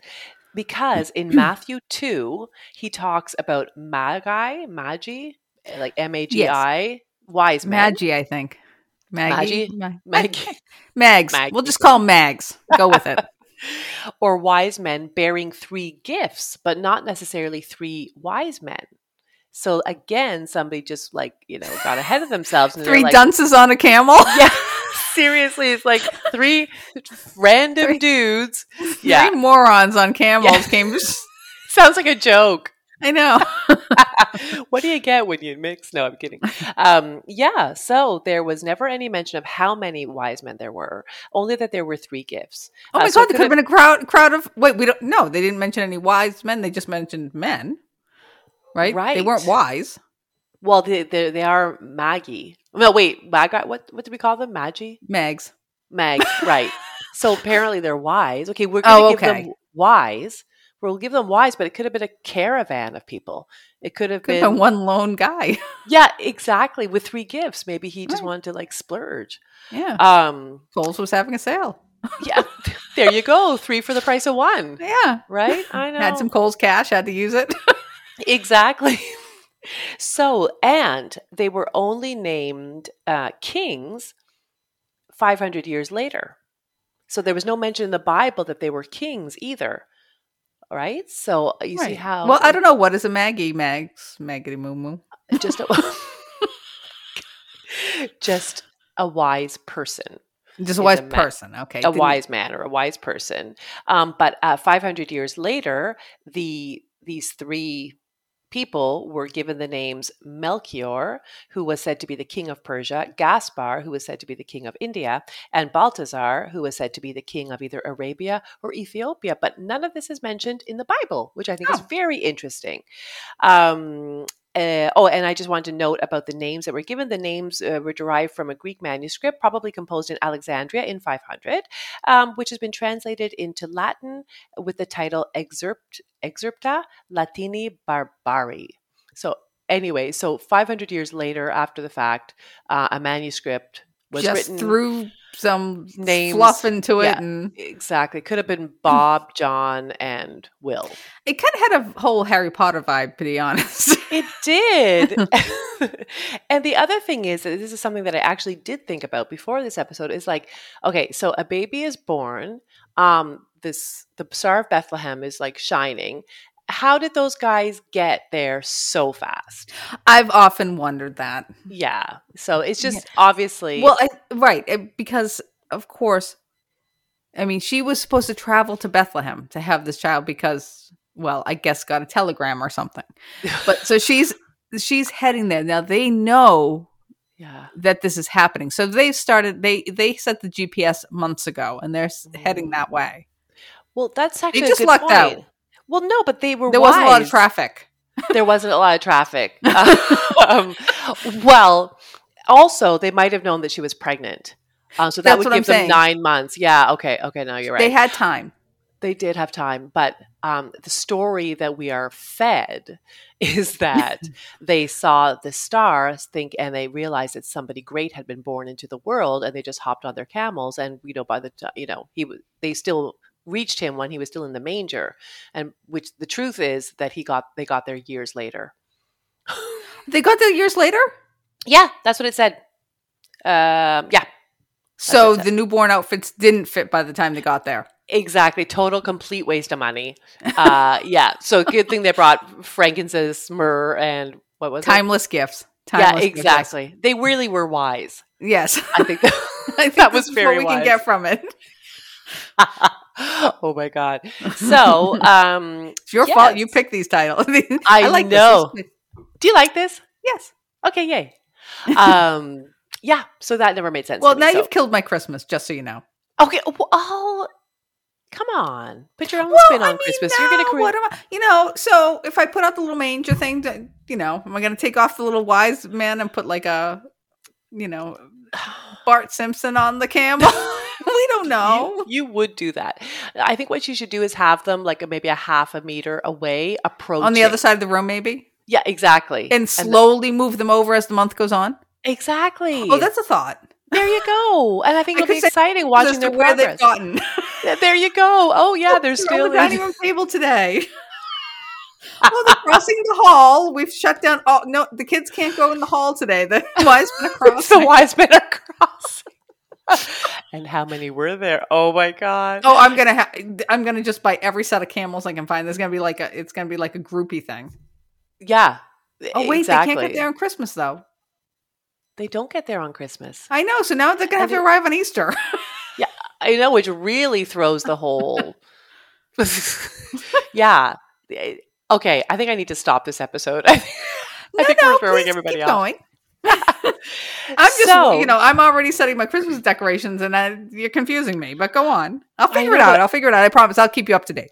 Speaker 1: Because in Matthew 2, he talks about magi, magi, like M A G I, wise men.
Speaker 2: Maggie, I think. Maggie. Ma-
Speaker 1: Maggie.
Speaker 2: Mags.
Speaker 1: Maggie.
Speaker 2: We'll just call 'em Mags. Go with it.
Speaker 1: or wise men bearing three gifts, but not necessarily three wise men. So again, somebody just like, you know, got ahead of themselves and
Speaker 2: Three
Speaker 1: like,
Speaker 2: dunces on a camel.
Speaker 1: Yeah, seriously, it's like three random
Speaker 2: Three-
Speaker 1: dudes. Yeah,
Speaker 2: Three morons on camels came.
Speaker 1: sounds like a joke.
Speaker 2: I know.
Speaker 1: what do you get when you mix? No, I'm kidding. Um, yeah, so there was never any mention of how many wise men there were, only that there were three gifts.
Speaker 2: Oh
Speaker 1: Uh,
Speaker 2: my
Speaker 1: so
Speaker 2: god, there could have been a crowd crowd of wait, we don't no, they didn't mention any wise men, they just mentioned men. Right? Right. They weren't wise.
Speaker 1: Well, they, they, they are Maggie. No, wait, Magi. What what do we call them? Magi.
Speaker 2: Mags.
Speaker 1: Mag, right. So apparently they're wise. Okay, we're going to
Speaker 2: Oh,
Speaker 1: give
Speaker 2: okay.
Speaker 1: them wise, We'll give them wise, but it could have been a caravan of people. It could have
Speaker 2: Could
Speaker 1: been
Speaker 2: have been one lone guy.
Speaker 1: yeah, exactly. With three gifts, maybe he just
Speaker 2: Right.
Speaker 1: wanted to like splurge.
Speaker 2: yeah.
Speaker 1: Um,
Speaker 2: Kohl's was having a sale.
Speaker 1: yeah, there you go, three for the price of one.
Speaker 2: Yeah.
Speaker 1: Right? I know.
Speaker 2: Had some Kohl's cash, had to use it.
Speaker 1: Exactly. So, and they were only named uh, kings 500 years later. So there was no mention in the Bible that they were kings either. Right? So you see how.
Speaker 2: Well, I don't know. What is a Maggie Mags? Maggie Moo Moo.
Speaker 1: Just a, just a wise person.
Speaker 2: Just a wise
Speaker 1: a
Speaker 2: person. Okay.
Speaker 1: a
Speaker 2: Didn't-
Speaker 1: wise man or a wise person. Um, but uh, 500 years later, the these three people were given the names Melchior, who was said to be the king of Persia, Gaspar, who was said to be the king of India, and Balthazar, who was said to be the king of either Arabia or Ethiopia. But none of this is mentioned in the Bible, which I think is
Speaker 2: Oh.
Speaker 1: very interesting. Um, uh, oh, and I just wanted to note about the names that were given. The names uh, were derived from a Greek manuscript, probably composed in Alexandria in 500, um, which has been translated into Latin with the title Excerpt, Excerpta Latina Barbari. So, anyway, so 500 years later, after the fact, uh, a manuscript was
Speaker 2: just
Speaker 1: written.
Speaker 2: threw some
Speaker 1: names.
Speaker 2: fluff into it,
Speaker 1: Yeah.
Speaker 2: and
Speaker 1: Exactly. Could have been Bob, John, and Will.
Speaker 2: it kind of had a whole Harry Potter vibe, to be honest.
Speaker 1: It did. and the other thing is that this is something that I actually did think about before this episode is like, okay, so a baby is born. Um, this the Star of Bethlehem is like shining. How did those guys get there so fast?
Speaker 2: I've often wondered that.
Speaker 1: Yeah. So it's just obviously
Speaker 2: Well, I, right, because of course, I mean, she was supposed to travel to Bethlehem to have this child because, well, I guess got a telegram or something. But so she's she's heading there now. They know
Speaker 1: yeah.
Speaker 2: that this is happening, so they started. They they set the GPS months ago, and they're s heading that way.
Speaker 1: Well, that's actually a
Speaker 2: just
Speaker 1: good
Speaker 2: lucked out.
Speaker 1: Well, no, but they were
Speaker 2: There wasn't a lot of traffic.
Speaker 1: there wasn't a lot of traffic. um, well, also they might have known that she was pregnant, um, so that
Speaker 2: That's
Speaker 1: would
Speaker 2: I'm
Speaker 1: give them
Speaker 2: saying.
Speaker 1: nine months. Yeah. Okay. Okay. No, you're right.
Speaker 2: They had time.
Speaker 1: they did have time, but um, the story that we are fed is that they saw the stars, think, and they realized that somebody great had been born into the world, and they just hopped on their camels, and you know, by the time you know, he was, they still reached him when he was still in the manger, and which the truth is that he got they got there years later.
Speaker 2: They got there years later.
Speaker 1: Yeah, that's what it said. Um, yeah,
Speaker 2: So
Speaker 1: it
Speaker 2: the newborn outfits didn't fit by the time they got there.
Speaker 1: exactly. Total complete waste of money. Uh, yeah. So good thing they brought frankincense, myrrh, and what was it?
Speaker 2: Timeless gifts.
Speaker 1: Yeah,
Speaker 2: Timeless gifts.
Speaker 1: exactly. They really were wise.
Speaker 2: Yes.
Speaker 1: I think that,
Speaker 2: I think
Speaker 1: that was very
Speaker 2: what we
Speaker 1: wise.
Speaker 2: can get from it.
Speaker 1: oh my god. So, um,
Speaker 2: It's your fault. You picked these titles.
Speaker 1: I
Speaker 2: like
Speaker 1: know.
Speaker 2: This.
Speaker 1: Do you like this?
Speaker 2: Yes.
Speaker 1: Okay, yay. Um, yeah. So that never made sense.
Speaker 2: Well,
Speaker 1: me,
Speaker 2: now
Speaker 1: so-
Speaker 2: you've killed my Christmas, just so you know.
Speaker 1: okay. well, Oh, come on. Put your own
Speaker 2: Well,
Speaker 1: spin
Speaker 2: I
Speaker 1: on
Speaker 2: mean,
Speaker 1: Christmas. You're gonna create.
Speaker 2: what am I? You know, so if I put out the little manger thing, to, you know, am I going to take off the little wise man and put like a, you know, Bart Simpson on the camel? we don't know.
Speaker 1: You, you would do that. I think what you should do is have them like a, maybe a half a meter away, approaching
Speaker 2: on the other side of the room, maybe,
Speaker 1: Yeah, exactly.
Speaker 2: and slowly move them over as the month goes on.
Speaker 1: exactly.
Speaker 2: Oh, that's a thought.
Speaker 1: there you go. And I think it'll be exciting watching their
Speaker 2: where
Speaker 1: progress.
Speaker 2: they've gotten.
Speaker 1: There you go. Oh yeah, they're still
Speaker 2: on the dining room table today. oh, they're crossing the hall. We've shut down. Oh no, the kids can't go in the hall today. The wise men are across.
Speaker 1: the wise men are crossing. and how many were there? Oh my god.
Speaker 2: Oh, I'm gonna. Ha- I'm gonna just buy every set of camels I can find. There's gonna be like a. It's gonna be like a groupie thing.
Speaker 1: Yeah.
Speaker 2: Oh wait,
Speaker 1: exactly.
Speaker 2: they can't get there on Christmas though.
Speaker 1: They don't get there on Christmas.
Speaker 2: I know. So now they're gonna have
Speaker 1: And
Speaker 2: to
Speaker 1: it-
Speaker 2: arrive on Easter.
Speaker 1: Yeah, I know, which really throws the whole. yeah. Eh, okay, I think I need to stop this episode. I
Speaker 2: no,
Speaker 1: think
Speaker 2: no,
Speaker 1: we're throwing everybody
Speaker 2: keep
Speaker 1: off.
Speaker 2: going. I'm just,
Speaker 1: So-
Speaker 2: you know, I'm already setting my Christmas decorations, and I, you're confusing me. But go on. I'll figure it out. I'll figure it out. I promise. I'll keep you up to date.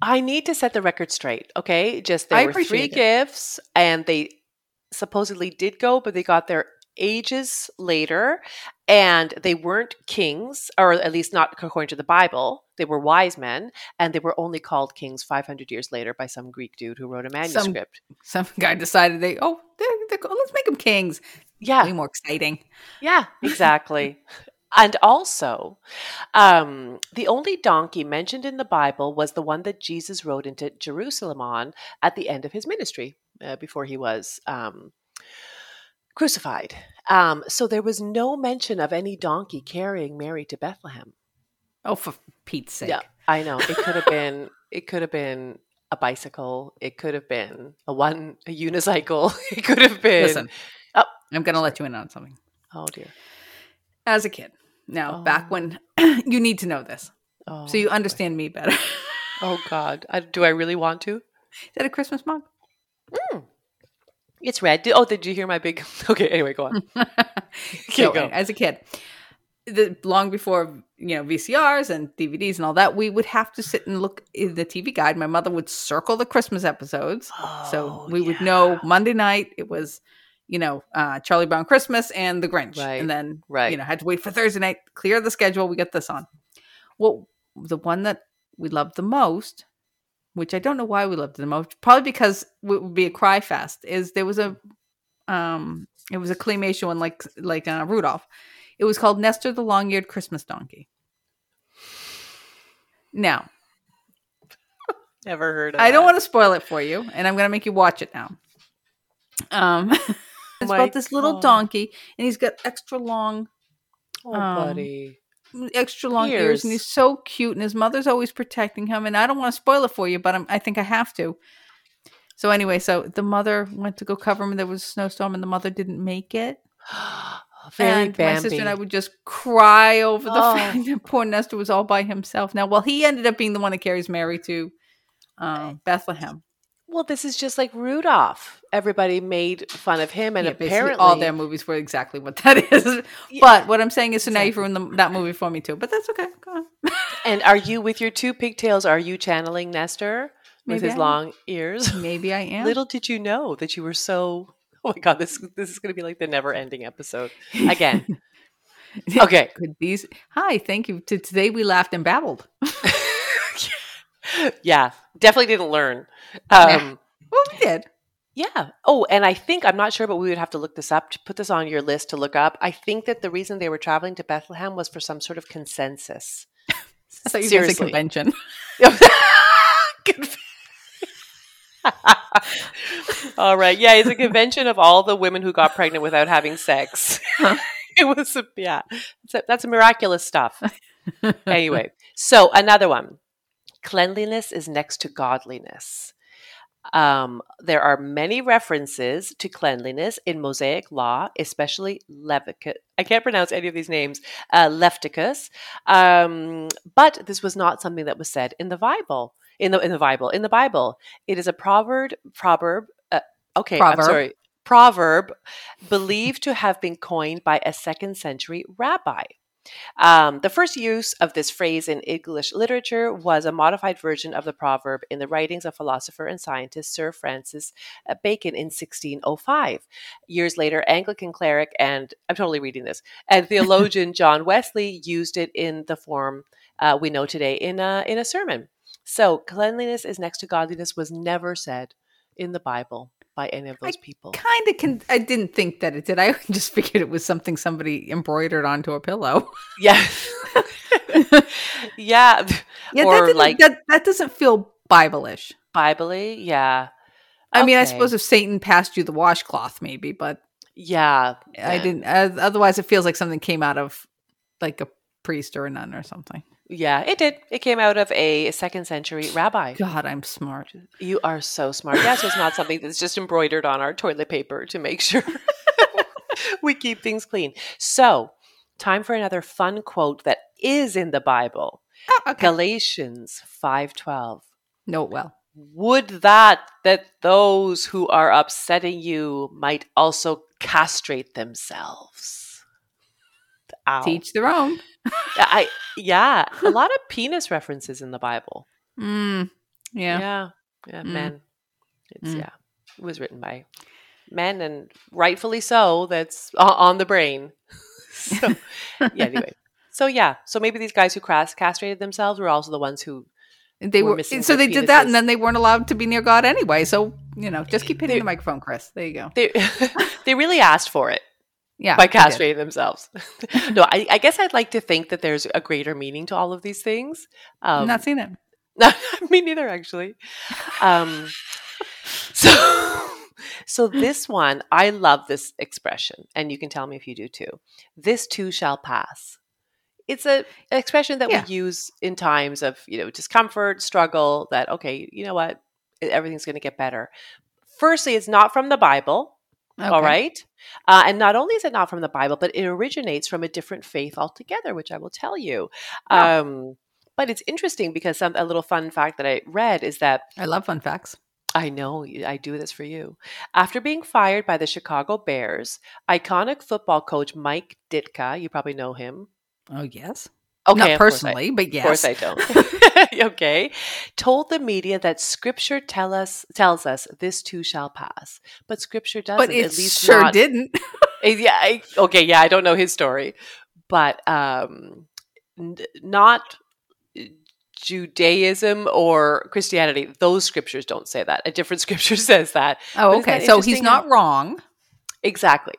Speaker 1: I need to set the record straight. Okay, just there
Speaker 2: I
Speaker 1: were three
Speaker 2: it.
Speaker 1: gifts, and they supposedly did go, but they got there ages later, and they weren't kings, or at least not according to the Bible. They were wise men, and they were only called kings 500 years later by some Greek dude who wrote a manuscript.
Speaker 2: Some guy decided they oh they're, they're, let's make them kings.
Speaker 1: Yeah,
Speaker 2: Way more exciting.
Speaker 1: Yeah, exactly. and also, um, the only donkey mentioned in the Bible was the one that Jesus rode into Jerusalem on at the end of his ministry uh, before he was um, crucified. Um, so there was no mention of any donkey carrying Mary to Bethlehem.
Speaker 2: Oh, for Pete's sake!
Speaker 1: Yeah, I know. It could have been. It could have been a bicycle. It could have been a one a unicycle. It could have been.
Speaker 2: Listen. I'm going to let you in on something.
Speaker 1: Oh dear.
Speaker 2: As a kid, now
Speaker 1: Oh.
Speaker 2: back when you need to know this,
Speaker 1: Oh,
Speaker 2: so you
Speaker 1: boy.
Speaker 2: understand me better.
Speaker 1: Oh God. I, do I really want to?
Speaker 2: Is that a Christmas mug? Mm.
Speaker 1: It's red. Did, oh, did you hear my big? Okay. Anyway, go on.
Speaker 2: so,
Speaker 1: go.
Speaker 2: as a kid, the long before you know VCRs and DVDs and all that, we would have to sit and look in the TV guide. My mother would circle the Christmas episodes, so
Speaker 1: Oh,
Speaker 2: we would know Monday night it was, you know, uh, Charlie Brown Christmas and The Grinch,
Speaker 1: Right,
Speaker 2: and then
Speaker 1: right.
Speaker 2: you know had to wait for Thursday night, clear the schedule. We get this on. Well, the one that we loved the most, which I don't know why we loved it the most, probably because it would be a cry fest. Is there was a, um, it was a claymation one like like uh, Rudolph. It was called Nestor the Long-Eared Christmas Donkey. Now,
Speaker 1: Never heard of
Speaker 2: I don't want to spoil it for you, and I'm going to make you watch it now. Um, it's about this little
Speaker 1: God.
Speaker 2: donkey, and he's got extra long,
Speaker 1: Oh,
Speaker 2: um,
Speaker 1: buddy.
Speaker 2: extra long ears, and he's so cute, and his mother's always protecting him. And I don't want to spoil it for you, but I'm, I think I have to. So anyway, so the mother went to go cover him, and there was a snowstorm, and the mother didn't make it.
Speaker 1: Very
Speaker 2: and
Speaker 1: Bambi.
Speaker 2: my sister and I would just cry over the
Speaker 1: Oh.
Speaker 2: fact that poor Nestor was all by himself. Now, well, he ended up being the one that carries Mary to um, Bethlehem.
Speaker 1: Well, this is just like Rudolph. Everybody made fun of him, and
Speaker 2: yeah,
Speaker 1: apparently
Speaker 2: all their movies were exactly what that is.
Speaker 1: Yeah,
Speaker 2: But what I'm saying is, so now you've ruined the, that movie for me too. But that's okay. Go on.
Speaker 1: And are you with your two pigtails? Are you channeling Nestor with his
Speaker 2: I am.
Speaker 1: long ears?
Speaker 2: Maybe I am.
Speaker 1: Little did you know that you were so. Oh my god, this this is going to be like the never-ending episode again. Okay,
Speaker 2: Could these? Hi, thank you. To today we laughed and babbled.
Speaker 1: yeah, definitely didn't learn. Um,
Speaker 2: Well, we did.
Speaker 1: Yeah. Oh, and I think I'm not sure, but we would have to look this up to put this on your list to look up. I think that the reason they were traveling to Bethlehem was for some sort of consensus.
Speaker 2: Thought you were going to say
Speaker 1: Seriously.
Speaker 2: convention.
Speaker 1: All right. Yeah, it's a convention of all the women who got pregnant without having sex. it was, a, yeah, a, that's miraculous stuff. Anyway, so another one cleanliness is next to godliness. Um, there are many references to cleanliness in Mosaic law, especially Leviticus. I can't pronounce any of these names. Uh, Leviticus, um, but this was not something that was said in the Bible. In the in the Bible, in the Bible, it is a proverb. Proverb. Uh, okay, I'm sorry. Proverb believed to have been coined by a second century rabbi. Um, the first use of this phrase in English literature was a modified version of the proverb in the writings of philosopher and scientist Sir Francis uh, Bacon in 1605. Years later, Anglican cleric and I'm totally reading this, and theologian John Wesley used it in the form uh, we know today in a, in a sermon. So, cleanliness is next to godliness was never said in the Bible by any of those people.
Speaker 2: Kind of can. I didn't think that it did. I just figured it was something somebody embroidered onto a pillow.
Speaker 1: Yeah. yeah.
Speaker 2: Yeah,
Speaker 1: or
Speaker 2: that,
Speaker 1: like
Speaker 2: that that doesn't feel Bible-ish.
Speaker 1: Bible yeah.
Speaker 2: I mean, I suppose if Satan passed you the washcloth, maybe, but
Speaker 1: Yeah.
Speaker 2: I didn't. Uh, otherwise, it feels like something came out of like a priest or a nun or something.
Speaker 1: Yeah, it did. It came out of a second century rabbi.
Speaker 2: God, I'm smart.
Speaker 1: You are so smart. Yes, it's not something that's just embroidered on our toilet paper to make sure we keep things clean. So, time for another fun quote that is in the Bible.
Speaker 2: Oh, okay.
Speaker 1: Galatians 5:12.
Speaker 2: No, well,
Speaker 1: Would that that those who are upsetting you might also castrate themselves. Ow.
Speaker 2: teach their own.
Speaker 1: I yeah, a lot of penis references in the Bible.
Speaker 2: Mm, yeah.
Speaker 1: Yeah. Yeah,
Speaker 2: Mm.
Speaker 1: men. It's
Speaker 2: Mm.
Speaker 1: yeah. It was written by men, and rightfully so. That's on the brain. so, yeah. Anyway, so yeah, so maybe these guys who castrated themselves were also the ones who
Speaker 2: They
Speaker 1: We're
Speaker 2: were so they did that, and then they weren't allowed to be near God anyway. So you know, just keep hitting
Speaker 1: They-
Speaker 2: the microphone, Kris. There you go.
Speaker 1: they they really asked for it
Speaker 2: Yeah,
Speaker 1: by castrating themselves. no, I, I guess I'd like to think that there's a greater meaning to all of these things. Um,
Speaker 2: not seen it.
Speaker 1: No, me neither, actually. Um, so, so this one, I love this expression, and you can tell me if you do too. This too shall pass. It's a an expression that
Speaker 2: Yeah.
Speaker 1: we use in times of you know discomfort, struggle. That okay, you know what, everything's going to get better. Firstly, it's not from the Bible. All
Speaker 2: Okay.
Speaker 1: right. Uh, and not only is it not from the Bible, but it originates from a different faith altogether, which I will tell you.
Speaker 2: Oh.
Speaker 1: Um, but it's interesting because some, a little fun fact that I read is that
Speaker 2: I love fun facts.
Speaker 1: I know I do this for you. After being fired by the Chicago Bears, iconic football coach Mike Ditka, you probably know him.
Speaker 2: Oh yes,
Speaker 1: Okay,
Speaker 2: not
Speaker 1: I-
Speaker 2: personally, but yes.
Speaker 1: Of course I don't. okay. Told the media that scripture tell us tells us this too shall pass. But scripture doesn't
Speaker 2: but it
Speaker 1: at least
Speaker 2: sure
Speaker 1: not
Speaker 2: didn't.
Speaker 1: Uh, Yeah. I, okay. Yeah. I don't know his story, but um, n- not uh, Judaism or Christianity. Those scriptures don't say that. A different scripture says that.
Speaker 2: Oh, okay.
Speaker 1: that
Speaker 2: So he's not wrong.
Speaker 1: Exactly.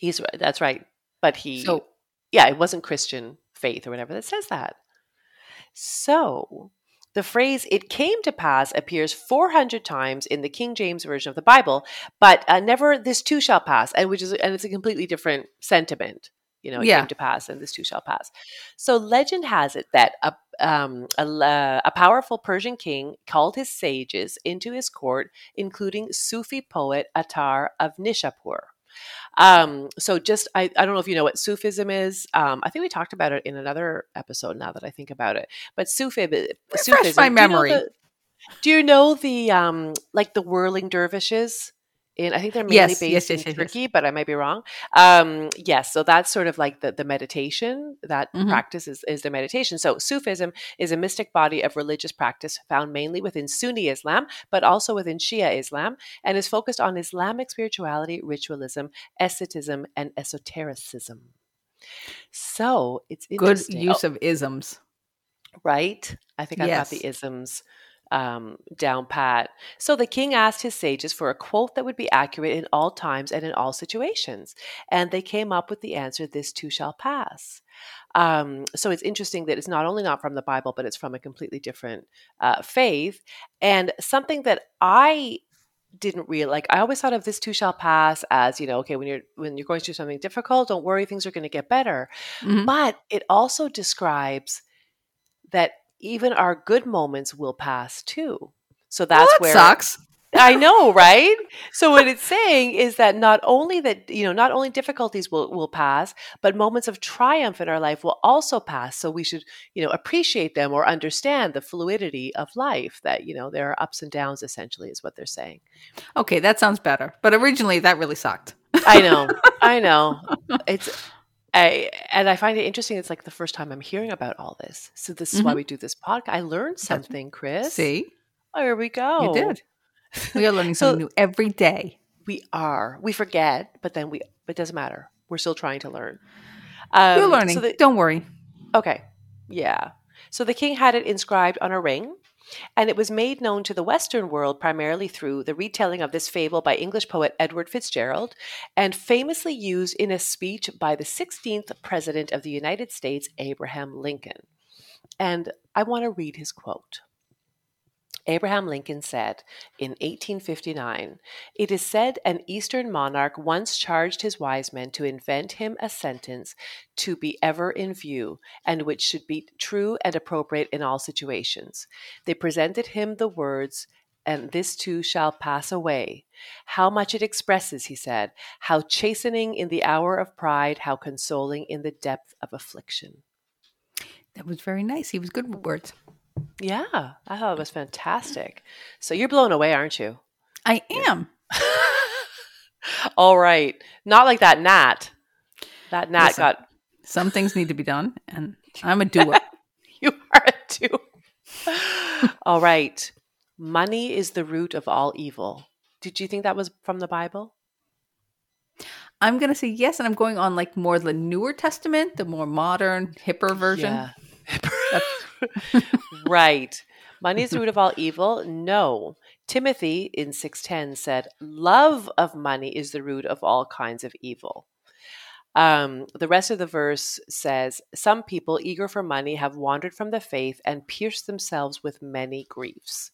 Speaker 1: He's right. That's right. But he,
Speaker 2: So
Speaker 1: yeah, it wasn't Christian faith or whatever that says that. So the phrase "it came to pass" appears 400 times in the King James version of the Bible, but uh, never "this too shall pass," and which is and it's a completely different sentiment. You know, it
Speaker 2: Yeah.
Speaker 1: came to pass, and this too shall pass. So legend has it that a um, a, a powerful Persian king called his sages into his court, including Sufi poet Attar of Nishapur. Um, so just I, I don't know if you know what Sufism is. Um, I think we talked about it in another episode. Now that I think about it, but Sufi, Sufism.
Speaker 2: my
Speaker 1: do you know
Speaker 2: memory.
Speaker 1: the- Do you know the um, like the whirling dervishes? In I think they're mainly
Speaker 2: Yes,
Speaker 1: based
Speaker 2: yes,
Speaker 1: in
Speaker 2: yes, yes, yes.
Speaker 1: Turkey, but I might be wrong. Um, yes, so that's sort of like the the meditation that
Speaker 2: Mhm.
Speaker 1: practice is, is the meditation. So Sufism is a mystic body of religious practice found mainly within Sunni Islam, but also within Shia Islam, and is focused on Islamic spirituality, ritualism, asceticism, and esotericism. So it's
Speaker 2: good use
Speaker 1: Oh,
Speaker 2: of isms.
Speaker 1: right? I think I've got the isms um, down pat. So the king asked his sages for a quote that would be accurate in all times and in all situations, and they came up with the answer: "This too shall pass." Um, so it's interesting that it's not only not from the Bible, but it's from a completely different uh, faith, and something that I didn't real like I always thought of this too shall pass as you know okay when you're when you're going through something difficult don't worry things are going to get better
Speaker 2: Mhm.
Speaker 1: but it also describes that even our good moments will pass too. So
Speaker 2: Well,
Speaker 1: that's
Speaker 2: that
Speaker 1: where
Speaker 2: sucks.
Speaker 1: I know, right? So what it's saying is that not only that you know not only difficulties will will pass, but moments of triumph in our life will also pass. So we should you know appreciate them or understand the fluidity of life. That you know there are ups and downs. Essentially, is what they're saying.
Speaker 2: Okay, that sounds better. But originally, that really sucked.
Speaker 1: I know, I know. It's I and I find it interesting. It's like the first time I'm hearing about all this. So this is why we do this podcast. I learned something, Kris.
Speaker 2: See,
Speaker 1: Oh, here we go.
Speaker 2: you did. We are learning
Speaker 1: So-
Speaker 2: something new every day.
Speaker 1: We are. We forget, but then we. It doesn't matter. We're still trying to learn. Um,
Speaker 2: You're learning.
Speaker 1: So the,
Speaker 2: Don't worry.
Speaker 1: okay. Yeah. So the king had it inscribed on a ring, and it was made known to the Western world primarily through the retelling of this fable by English poet Edward Fitzgerald, and famously used in a speech by the 16th President of the United States, Abraham Lincoln. And I want to read his quote. Abraham Lincoln said in 1859 It is said an Eastern monarch once charged his wise men to invent him a sentence to be ever in view, and which should be true and appropriate in all situations. They presented him the words, and this too shall pass away. How much it expresses, he said, how chastening in the hour of pride, how consoling in the depth of affliction.
Speaker 2: That was very nice. He was good with words.
Speaker 1: Yeah, I thought it was fantastic. So you're blown away, aren't you?
Speaker 2: I am.
Speaker 1: All right. Not like that gnat. That gnat
Speaker 2: Listen.
Speaker 1: got
Speaker 2: Some things need to be done, and I'm a doer.
Speaker 1: you are a doer. All right. Money is the root of all evil. Did you think that was from the Bible?
Speaker 2: I'm gonna say yes, and I'm going on like more the newer testament, the more modern, hipper version.
Speaker 1: Yeah. Right. Money is the root of all evil? No. Timothy in 610 said, Love of money is the root of all kinds of evil. Um, the rest of the verse says, Some people eager for money have wandered from the faith and pierced themselves with many griefs.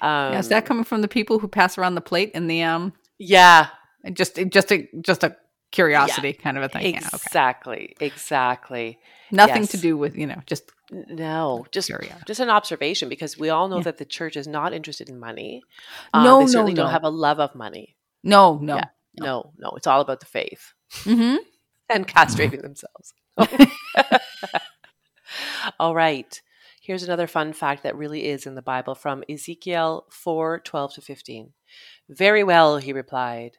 Speaker 1: Um,
Speaker 2: Yeah, is that coming from the people who pass around the plate in the um
Speaker 1: yeah,
Speaker 2: just just a just a curiosity kind of a thing? Yeah, okay.
Speaker 1: exactly. Exactly.
Speaker 2: Nothing
Speaker 1: Yes.
Speaker 2: to do with, you know, just
Speaker 1: No, just
Speaker 2: Curiosity.
Speaker 1: just an observation because we all know
Speaker 2: Yeah.
Speaker 1: that the church is not interested in money. Uh,
Speaker 2: No,
Speaker 1: they
Speaker 2: no,
Speaker 1: certainly
Speaker 2: no.
Speaker 1: don't have a love of money.
Speaker 2: no, no.
Speaker 1: Yeah. No, no, it's all about the faith
Speaker 2: hmm
Speaker 1: and castrating themselves. all right. Here's another fun fact that really is in the Bible from Ezekiel 4 12 to 15. Very well, he replied.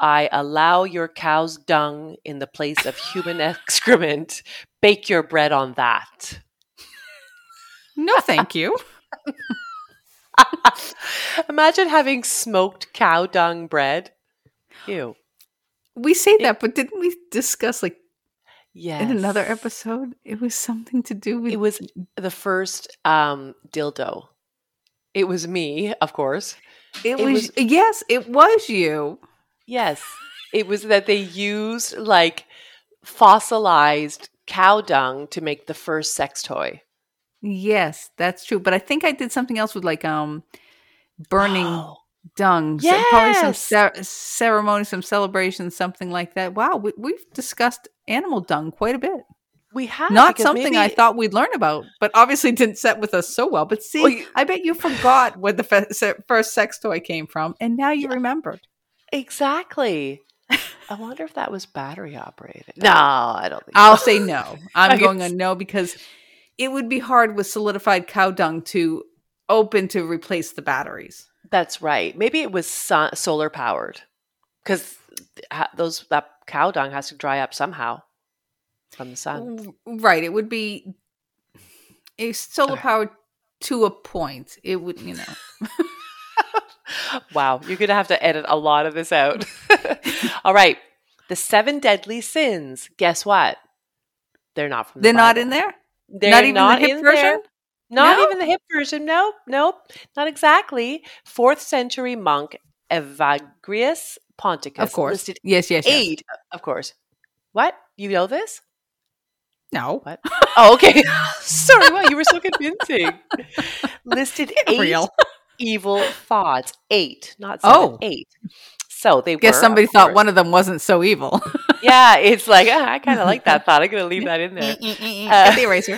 Speaker 1: I allow your cow's dung in the place of human excrement. Bake your bread on that.
Speaker 2: No, thank you.
Speaker 1: Imagine having smoked cow dung bread. Ew.
Speaker 2: We say that, but didn't we discuss like
Speaker 1: Yes.
Speaker 2: in another episode? It was something to do with
Speaker 1: It was the first um, dildo. It was me, of course.
Speaker 2: It,
Speaker 1: it
Speaker 2: was, yes, it was you.
Speaker 1: Yes. It was that they used like fossilized cow dung to make the first sex toy.
Speaker 2: Yes, that's true. But I think I did something else with like um burning
Speaker 1: Oh,
Speaker 2: dung. So probably some cer- ceremony, some celebration, something like that. Wow, we, we've discussed animal dung quite a bit.
Speaker 1: we have
Speaker 2: Not something I thought we'd learn about, but obviously didn't set with us so well. But see,
Speaker 1: Well, you-
Speaker 2: I bet you forgot where the fe- se- first sex toy came from, and now you remembered.
Speaker 1: exactly. I wonder if that was battery operated. No, I don't think.
Speaker 2: I'll
Speaker 1: so.
Speaker 2: say no. I'm going on no because it would be hard with solidified cow dung to open to replace the batteries.
Speaker 1: That's right. Maybe it was sun- solar powered because those that cow dung has to dry up somehow from the sun.
Speaker 2: Right. It would be a solar
Speaker 1: Okay.
Speaker 2: powered to a point. It would, you know.
Speaker 1: wow, you're gonna have to edit a lot of this out. All right, the seven deadly sins. Guess what? They're not from. The
Speaker 2: They're not in there?
Speaker 1: They're
Speaker 2: not even
Speaker 1: not
Speaker 2: the hip
Speaker 1: in
Speaker 2: version?
Speaker 1: there. Not
Speaker 2: No?
Speaker 1: even the hip version. Nope, nope, not exactly. Fourth century monk Evagrius Ponticus.
Speaker 2: Of course.
Speaker 1: listed
Speaker 2: Yes, yes, yes.
Speaker 1: eight. Of course. What? You know this?
Speaker 2: No.
Speaker 1: What? Oh, okay. Sorry, you were so convincing. Listed eight
Speaker 2: Real.
Speaker 1: evil thoughts. Eight, not seven.
Speaker 2: Oh.
Speaker 1: Eight. So they
Speaker 2: Guess
Speaker 1: were,
Speaker 2: somebody thought
Speaker 1: course-
Speaker 2: one of them wasn't so evil.
Speaker 1: Yeah, it's like ah, I kind of like that thought. I'm going to leave that in there.
Speaker 2: Get the eraser.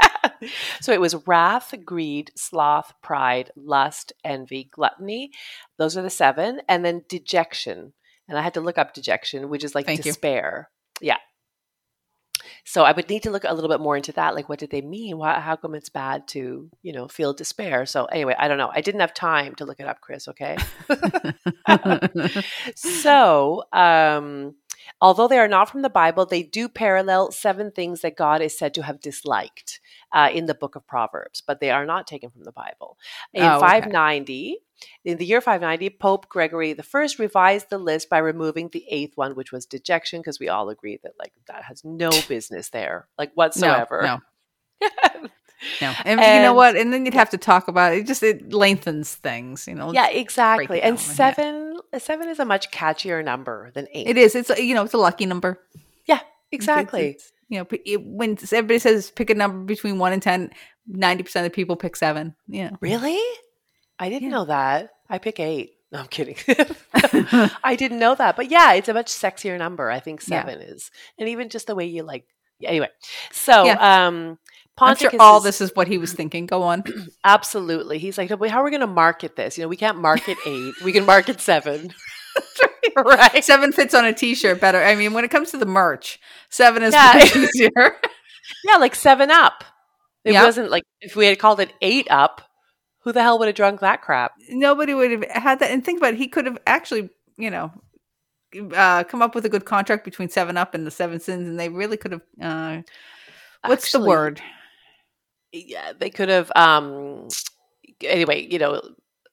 Speaker 1: so it was wrath, greed, sloth, pride, lust, envy, gluttony. Those are the seven, and then dejection. And I had to look up dejection, which is like
Speaker 2: Thank you.
Speaker 1: despair. Yeah. So I would need to look a little bit more into that. Like, what did they mean? Why, how come it's bad to, you know, feel despair? So anyway, I don't know. I didn't have time to look it up, Kris. Okay. so, um, although they are not from the Bible, they do parallel seven things that God is said to have disliked uh, in the book of Proverbs, but they are not taken from the Bible. In
Speaker 2: Oh, okay.
Speaker 1: 590, in the year 590, Pope Gregory I revised the list by removing the eighth one, which was dejection, because we all agree that like that has no business there, like whatsoever.
Speaker 2: No, no, no. And, you know what? And then you'd have to talk about it. Just it lengthens things, you know.
Speaker 1: yeah, exactly. And
Speaker 2: down, yeah.
Speaker 1: seven, seven is a much catchier number than eight.
Speaker 2: It is. It's a, you know, it's a lucky number.
Speaker 1: Yeah, exactly.
Speaker 2: it's- you know, it, when everybody says pick a number between one and 10, 90% of the people pick seven. Yeah.
Speaker 1: Really? I didn't
Speaker 2: Yeah.
Speaker 1: know that. I pick eight. No, I'm kidding. I didn't know that. But yeah, it's a much sexier number. I think
Speaker 2: Yeah.
Speaker 1: seven is. And even just the way you like yeah, anyway. So um
Speaker 2: I'm sure all
Speaker 1: is-
Speaker 2: this is what he was thinking. Go on.
Speaker 1: absolutely. He's like, how are we gonna market this? You know, we can't market eight. We can market seven. right.
Speaker 2: seven fits on a t-shirt better. I mean, when it comes to the merch, seven is
Speaker 1: Yeah.
Speaker 2: easier.
Speaker 1: Yeah, like seven up. It
Speaker 2: Yeah.
Speaker 1: wasn't like if we had called it eight up, who the hell would have drunk that crap?
Speaker 2: Nobody would have had that. And think about it, he could have actually, you know, uh, come up with a good contract between Seven Up and the Seven Sins, and they really could have. Uh, what's
Speaker 1: Actually,
Speaker 2: the word?
Speaker 1: yeah, they could have um anyway, you know,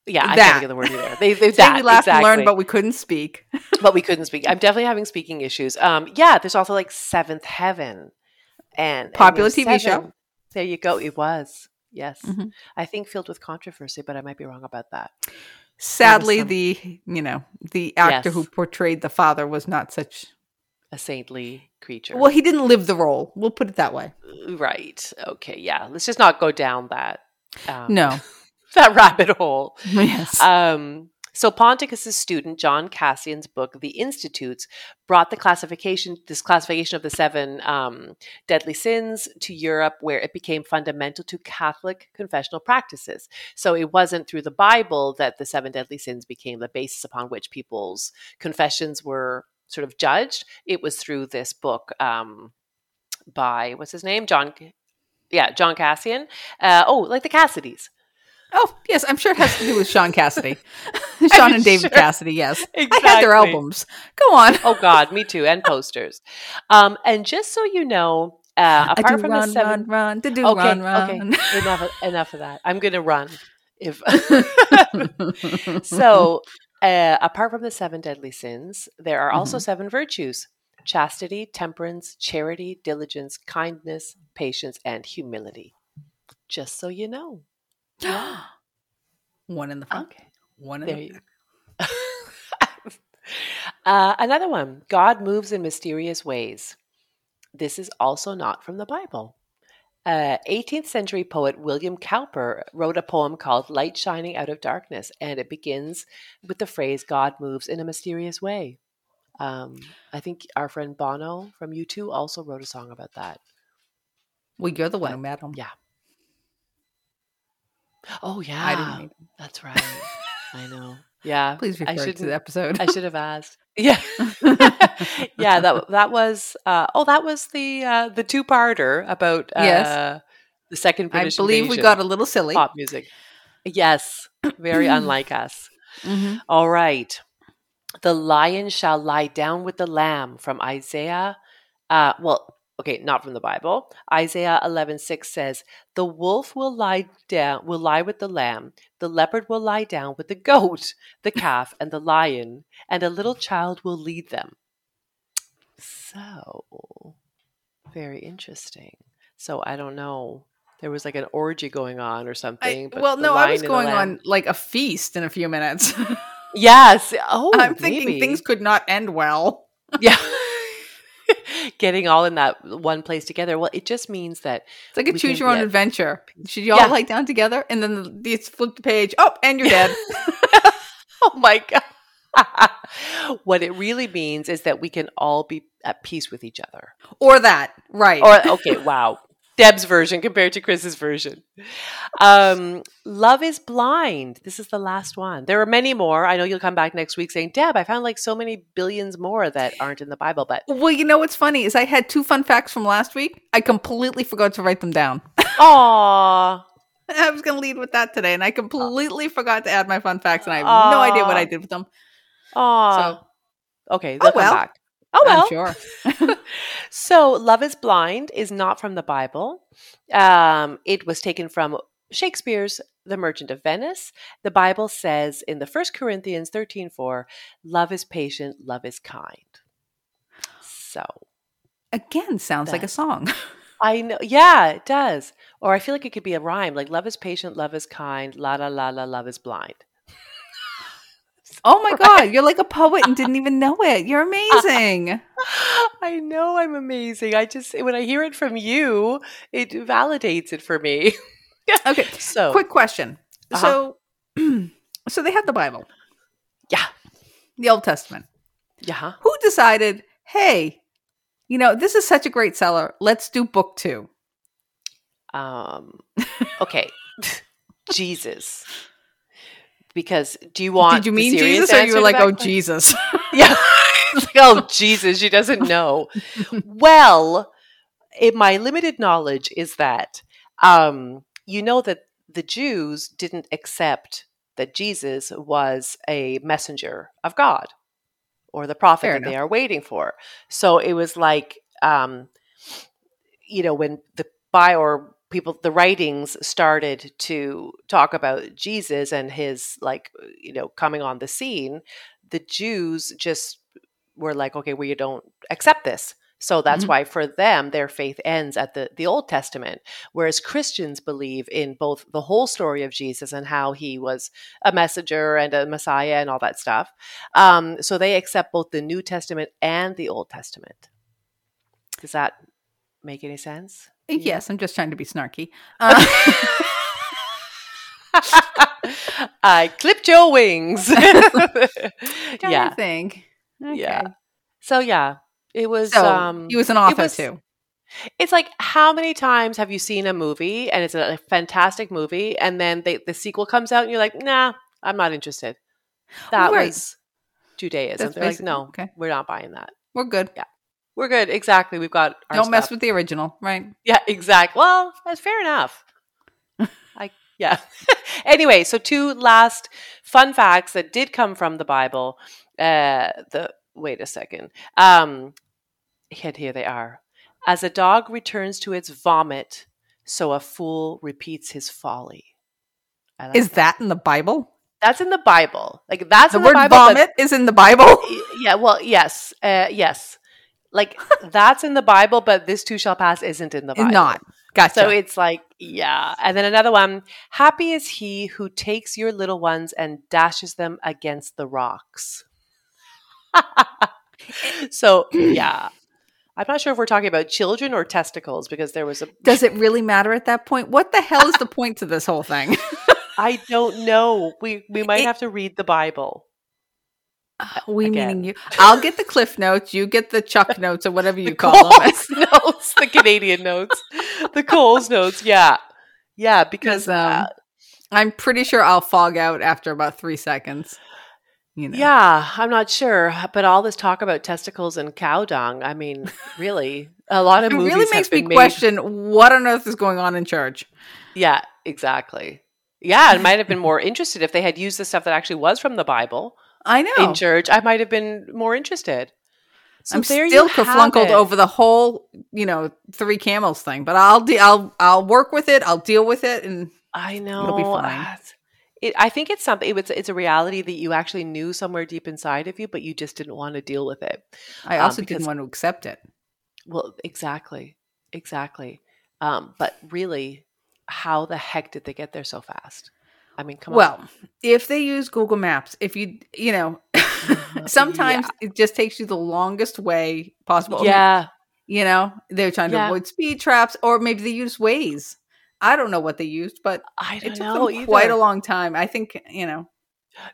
Speaker 1: yeah, I can't think the word either. They, they that
Speaker 2: we laughed
Speaker 1: exactly.
Speaker 2: and learned, but we couldn't speak.
Speaker 1: but we couldn't speak. I'm definitely having speaking issues. Um, yeah, there's also like Seventh Heaven, and and
Speaker 2: Popular
Speaker 1: there's
Speaker 2: TV show.
Speaker 1: There you go. It was yes,
Speaker 2: Mhm.
Speaker 1: I think filled with controversy, but I might be wrong about that.
Speaker 2: Sadly,
Speaker 1: some-
Speaker 2: the you know the actor
Speaker 1: Yes.
Speaker 2: who portrayed the father was not such.
Speaker 1: A saintly creature.
Speaker 2: Well, he didn't live the role. We'll put it that way.
Speaker 1: right. Okay. Yeah. Let's just not go down that um,
Speaker 2: No.
Speaker 1: that rabbit hole.
Speaker 2: yes.
Speaker 1: Um, so Ponticus's student John Cassian's book, The Institutes, brought the classification, this classification of the seven um, deadly sins to Europe, where it became fundamental to Catholic confessional practices. So it wasn't through the Bible that the seven deadly sins became the basis upon which people's confessions were sort of judged. It was through this book um, by what's his name, John. Yeah, John Cassian. Uh, oh, like the Cassidys.
Speaker 2: Oh, yes. I'm sure it has to do with Shaun Cassidy.
Speaker 1: Shaun
Speaker 2: and David
Speaker 1: sure.
Speaker 2: Cassidy. Yes. I had their albums. Go on.
Speaker 1: Oh God, me too, and posters. Um, and just so you know, uh, apart from
Speaker 2: run,
Speaker 1: the seven,
Speaker 2: run, run. To do
Speaker 1: okay,
Speaker 2: run, run.
Speaker 1: okay, enough, of, enough of that. I'm gonna run. If so, uh, apart from the seven deadly sins, there are also
Speaker 2: Mhm.
Speaker 1: seven virtues: chastity, temperance, charity, diligence, kindness, patience, and humility. Just so you know.
Speaker 2: One in the front.
Speaker 1: Okay.
Speaker 2: One in
Speaker 1: There
Speaker 2: the
Speaker 1: you uh, another one God moves in mysterious ways. This is also not from the Bible. Uh, 18th century poet William Cowper wrote a poem called Light Shining Out of Darkness, and it begins with the phrase God moves in a mysterious way. Um, I think our friend Bono from U2 also wrote a song about that.
Speaker 2: Well, you're the one
Speaker 1: But-
Speaker 2: who met him.
Speaker 1: yeah. Oh, yeah.
Speaker 2: I didn't.
Speaker 1: That's right. I know. Yeah.
Speaker 2: Please
Speaker 1: I
Speaker 2: refer to the episode.
Speaker 1: I should have asked. Yeah, yeah. That that was. Uh, oh, that was the uh, the two parter about uh,
Speaker 2: Yes.
Speaker 1: the second British I
Speaker 2: believe we got a little silly.
Speaker 1: pop music. Yes, very unlike us.
Speaker 2: Mhm.
Speaker 1: All right, the lion shall lie down with the lamb from Isaiah. Uh, well, okay, not from the Bible. Isaiah eleven six says, "The wolf will lie down, will lie with the lamb. The leopard will lie down with the goat, the calf, and the lion, and a little child will lead them." So, very interesting. So I don't know. There was like an orgy going on or
Speaker 2: I,
Speaker 1: something. but
Speaker 2: well, no, I was going on like a feast in a few minutes.
Speaker 1: Yes. Oh,
Speaker 2: I'm thinking things could not end well.
Speaker 1: Yeah. Getting all in that one place together. Well, it just means that
Speaker 2: It's like a choose your own adventure. Should you all
Speaker 1: Yeah.
Speaker 2: lie down together and then the, you flip the page? Oh, and you're dead.
Speaker 1: oh my god. what it really means is that we can all be at peace with each other.
Speaker 2: or that, right?
Speaker 1: Or okay, wow. Deb's version compared to Kris's version. Um, Love is blind. This is the last one. There are many more. I know you'll come back next week saying, Deb, I found like so many billions more that aren't in the Bible, but
Speaker 2: well, you know what's funny is I had two fun facts from last week. I completely forgot to write them down.
Speaker 1: aw.
Speaker 2: I was going to lead with that today, and I completely forgot to add my fun facts, and I have no idea what I did with them.
Speaker 1: Aw.
Speaker 2: So
Speaker 1: okay,
Speaker 2: Oh,
Speaker 1: they'll
Speaker 2: well.
Speaker 1: come back. Oh well.
Speaker 2: I'm sure.
Speaker 1: So, Love is Blind is not from the Bible. Um, it was taken from Shakespeare's The Merchant of Venice. The Bible says in the 1 Corinthians 13 4, love is patient, love is kind. So,
Speaker 2: Again, sounds like a song.
Speaker 1: I know, yeah, it does. Or I feel like it could be a rhyme like love is patient, love is kind, la la la la, love is blind.
Speaker 2: Oh my God, you're like a poet and didn't even know it. You're amazing.
Speaker 1: I know I'm amazing. I just, when I hear it from you, it validates it for me.
Speaker 2: Okay,
Speaker 1: So,
Speaker 2: quick question.
Speaker 1: Uh-huh.
Speaker 2: So, so they had the Bible,
Speaker 1: yeah,
Speaker 2: the Old Testament.
Speaker 1: yeah.
Speaker 2: Who decided, hey, you know, this is such a great seller. Let's do book two.
Speaker 1: Um, okay, Jesus. Because do you want?
Speaker 2: Did you mean
Speaker 1: serious
Speaker 2: Jesus, or you were like, oh
Speaker 1: question?
Speaker 2: Jesus?
Speaker 1: Yeah. Like, oh Jesus, she doesn't know. well, in my limited knowledge is that um, you know that the Jews didn't accept that Jesus was a messenger of God or the prophet
Speaker 2: Fair
Speaker 1: that they are waiting for. So it was like, um, you know, when the by or people the writings started to talk about Jesus and his like you know coming on the scene, the Jews just were like, okay, we don't accept this. So that's
Speaker 2: Mhm.
Speaker 1: why for them their faith ends at the the Old Testament, whereas Christians believe in both the whole story of Jesus and how he was a messenger and a Messiah and all that stuff. Um, so they accept both the New Testament and the Old Testament. Does that make any sense?
Speaker 2: Yes, I'm just trying to be snarky. Uh,
Speaker 1: I clipped your wings. yeah,
Speaker 2: think. Okay.
Speaker 1: yeah. So yeah, it was.
Speaker 2: So
Speaker 1: um,
Speaker 2: he was an author
Speaker 1: was-
Speaker 2: too.
Speaker 1: It's like how many times have you seen a movie and it's a fantastic movie, and then they, the sequel comes out and you're like, nah, I'm not interested. That
Speaker 2: Right.
Speaker 1: was Judaism. They're like, no,
Speaker 2: okay.
Speaker 1: we're not buying that.
Speaker 2: We're good.
Speaker 1: We're good. Exactly. We've got. Our
Speaker 2: Don't mess with the original, right?
Speaker 1: Yeah, exactly. Well, that's fair enough. I yeah. anyway, so two last fun facts that did come from the Bible. Uh the wait a second. Um here, here they are. As a dog returns to its vomit, so a fool repeats his folly. Like
Speaker 2: Is that in the Bible?
Speaker 1: that's in the Bible. Like that's
Speaker 2: The
Speaker 1: in the
Speaker 2: word
Speaker 1: Bible.
Speaker 2: vomit is in the Bible.
Speaker 1: Yeah well yes uh, yes like that's in the bible but this too shall pass isn't in the bible
Speaker 2: not. Gotcha.
Speaker 1: so it's like yeah and then another one happy is he who takes your little ones and dashes them against the rocks so yeah i'm not sure if we're talking about children or testicles because there was a
Speaker 2: Does it really matter at that point? What the hell is the point to this whole thing?
Speaker 1: i don't know we we might
Speaker 2: It-
Speaker 1: have to read the bible
Speaker 2: we
Speaker 1: Again.
Speaker 2: meaning you. I'll get the cliff notes. You get the chuck notes or whatever you
Speaker 1: the
Speaker 2: call them.
Speaker 1: Notes, the Canadian notes, the Coles notes. Yeah, yeah, because
Speaker 2: um,
Speaker 1: uh,
Speaker 2: I'm pretty sure I'll fog out after about three seconds. You know.
Speaker 1: yeah, I'm not sure, but all this talk about testicles and cow dung. I mean, really, a lot of
Speaker 2: It
Speaker 1: movies
Speaker 2: really makes me
Speaker 1: made-
Speaker 2: question what on earth is going on in church.
Speaker 1: Yeah, exactly. Yeah, I might have been more interested if they had used the stuff that actually was from the Bible
Speaker 2: I know.
Speaker 1: in church. I might have been more interested. So
Speaker 2: I'm still kerflunkled over the whole, you know, three camels thing. But I'll de- I'll I'll work with it. I'll deal with it, and
Speaker 1: I know.
Speaker 2: It'll be fine.
Speaker 1: It, I think it's something. It's it's a reality that you actually knew somewhere deep inside of you, but you just didn't want to deal with it.
Speaker 2: I
Speaker 1: Um,
Speaker 2: also
Speaker 1: because-
Speaker 2: didn't want to accept it.
Speaker 1: Well, exactly, exactly. Um, but really, how the heck did they get there so fast? I mean, come on.
Speaker 2: Well, if they use Google Maps, if you you know, mm-hmm. sometimes it just takes you the longest way possible. I
Speaker 1: on.
Speaker 2: mean,
Speaker 1: Yeah,
Speaker 2: you know, they're trying to
Speaker 1: Yeah.
Speaker 2: avoid speed traps, or maybe they use Waze. I don't know what they used, but
Speaker 1: I
Speaker 2: it
Speaker 1: don't
Speaker 2: took
Speaker 1: know
Speaker 2: them
Speaker 1: either.
Speaker 2: quite a long time. I think you know.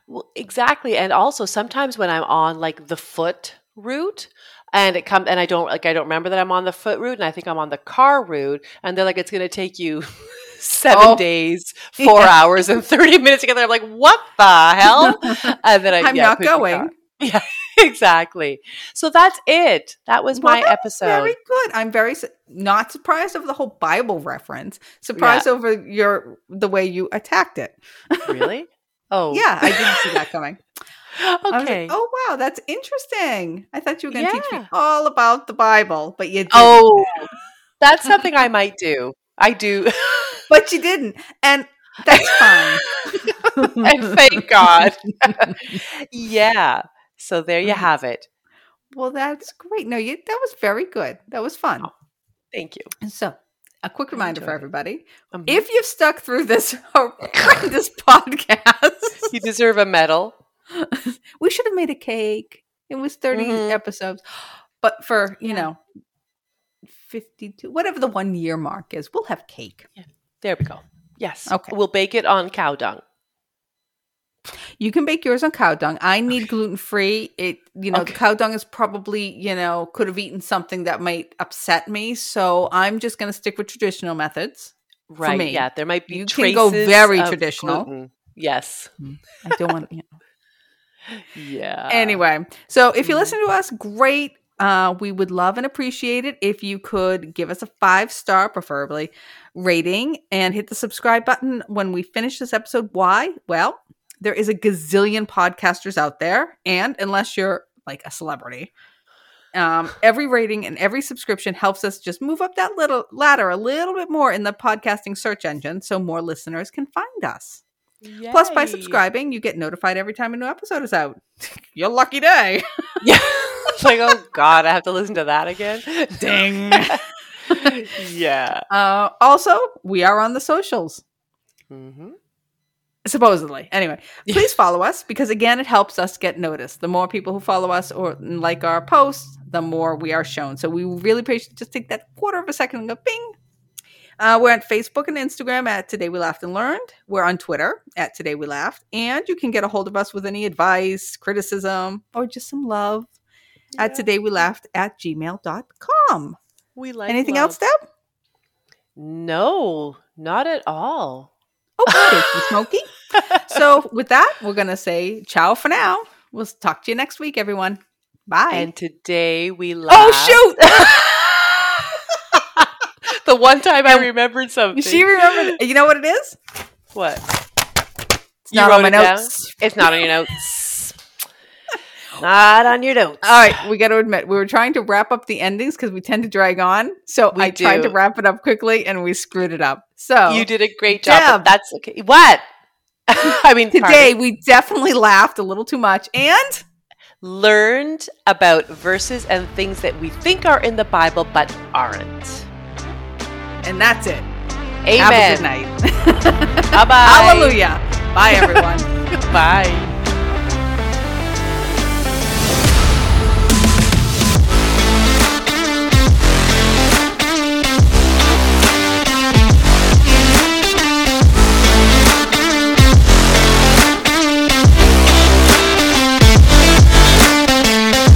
Speaker 1: Well, exactly. And also sometimes when I'm on like the foot route and it comes and I don't like I don't remember that I'm on the foot route and I think I'm on the car route and they're like it's going to take you 7
Speaker 2: Oh.
Speaker 1: days, 4
Speaker 2: Yeah.
Speaker 1: hours and 30 minutes together. I'm like, "What the hell?" And then I
Speaker 2: I'm
Speaker 1: yeah,
Speaker 2: not going.
Speaker 1: Yeah, exactly. So that's it. That was
Speaker 2: Well,
Speaker 1: my episode.
Speaker 2: Very good. I'm very su- not surprised over the whole Bible reference. Surprised over your the way you attacked it.
Speaker 1: really? Oh.
Speaker 2: Yeah, I didn't see that coming. Was like,
Speaker 1: okay.
Speaker 2: oh wow, that's interesting. I thought you were going to teach me all about the Bible, but you didn't.
Speaker 1: Oh, that's something I might do. I do.
Speaker 2: But you didn't, and that's fine.
Speaker 1: and thank God. yeah. So there you have it.
Speaker 2: well, that's great. No, you that was very good. That was fun.
Speaker 1: Thank you.
Speaker 2: So, a quick reminder for everybody:
Speaker 1: Um,
Speaker 2: if you've stuck through this horrendous podcast,
Speaker 1: you deserve a medal.
Speaker 2: we should have made a cake. It was 30
Speaker 1: Mhm.
Speaker 2: episodes. But for, you
Speaker 1: Yeah.
Speaker 2: know, 52, whatever the one year mark is, we'll have cake.
Speaker 1: There we go. Yes.
Speaker 2: Okay.
Speaker 1: We'll bake it on cow dung.
Speaker 2: You can bake yours on cow dung. I need gluten free. It, you know,
Speaker 1: Okay.
Speaker 2: the cow dung is probably, you know, could have eaten something that might upset me. So I'm just going to stick with traditional methods.
Speaker 1: Right.
Speaker 2: me.
Speaker 1: Yeah. There might be
Speaker 2: You can go very traditional.
Speaker 1: gluten. Yes.
Speaker 2: I don't want, you know.
Speaker 1: Yeah.
Speaker 2: anyway so if you
Speaker 1: Mhm.
Speaker 2: listen to us great uh, we would love and appreciate it if you could give us a five star preferably rating and hit the subscribe button when we finish this episode why well there is a gazillion podcasters out there and unless you're like a celebrity Um, every rating and every subscription helps us just move up that little ladder a little bit more in the podcasting search engine so more listeners can find us. Plus, by subscribing, you get notified every time a new episode is out. Your lucky day.
Speaker 1: Yeah. it's like, oh God, I have to listen to that again.
Speaker 2: Ding.
Speaker 1: yeah.
Speaker 2: uh, also, we are on the socials.
Speaker 1: hmm
Speaker 2: supposedly. Anyway please follow us because again it helps us get noticed. The more people who follow us or like our posts the more we are shown. So we really appreciate just take that quarter of a second and go bing. Uh, we're on facebook and instagram at today we laughed and learned. We're on twitter at today we laughed. And you can get a hold of us with any advice criticism or just some love at today we laughed at gmail.com
Speaker 1: We like
Speaker 2: anything
Speaker 1: love.
Speaker 2: else deb
Speaker 1: No, not at all.
Speaker 2: oh thank you smokey so with that we're gonna say ciao for now we'll talk to you next week everyone bye
Speaker 1: And today we laugh.
Speaker 2: Oh shoot!
Speaker 1: the one time I remembered something.
Speaker 2: she remembered. You know what it is?
Speaker 1: what?
Speaker 2: It's not
Speaker 1: wrote
Speaker 2: on my
Speaker 1: it down?
Speaker 2: notes.
Speaker 1: It's not on your notes. Not on your notes.
Speaker 2: All right, we got to admit we were trying to wrap up the endings because we tend to drag on. So
Speaker 1: We
Speaker 2: I tried to wrap it up quickly and we screwed it up. So
Speaker 1: You did a great job.
Speaker 2: Deb.
Speaker 1: That's okay. What? I mean,
Speaker 2: today we definitely laughed a little too much, and
Speaker 1: learned about verses and things that we think are in the Bible but aren't.
Speaker 2: and that's it.
Speaker 1: Amen.
Speaker 2: Have a good night.
Speaker 1: Bye bye.
Speaker 2: Hallelujah. Bye everyone.
Speaker 1: Bye.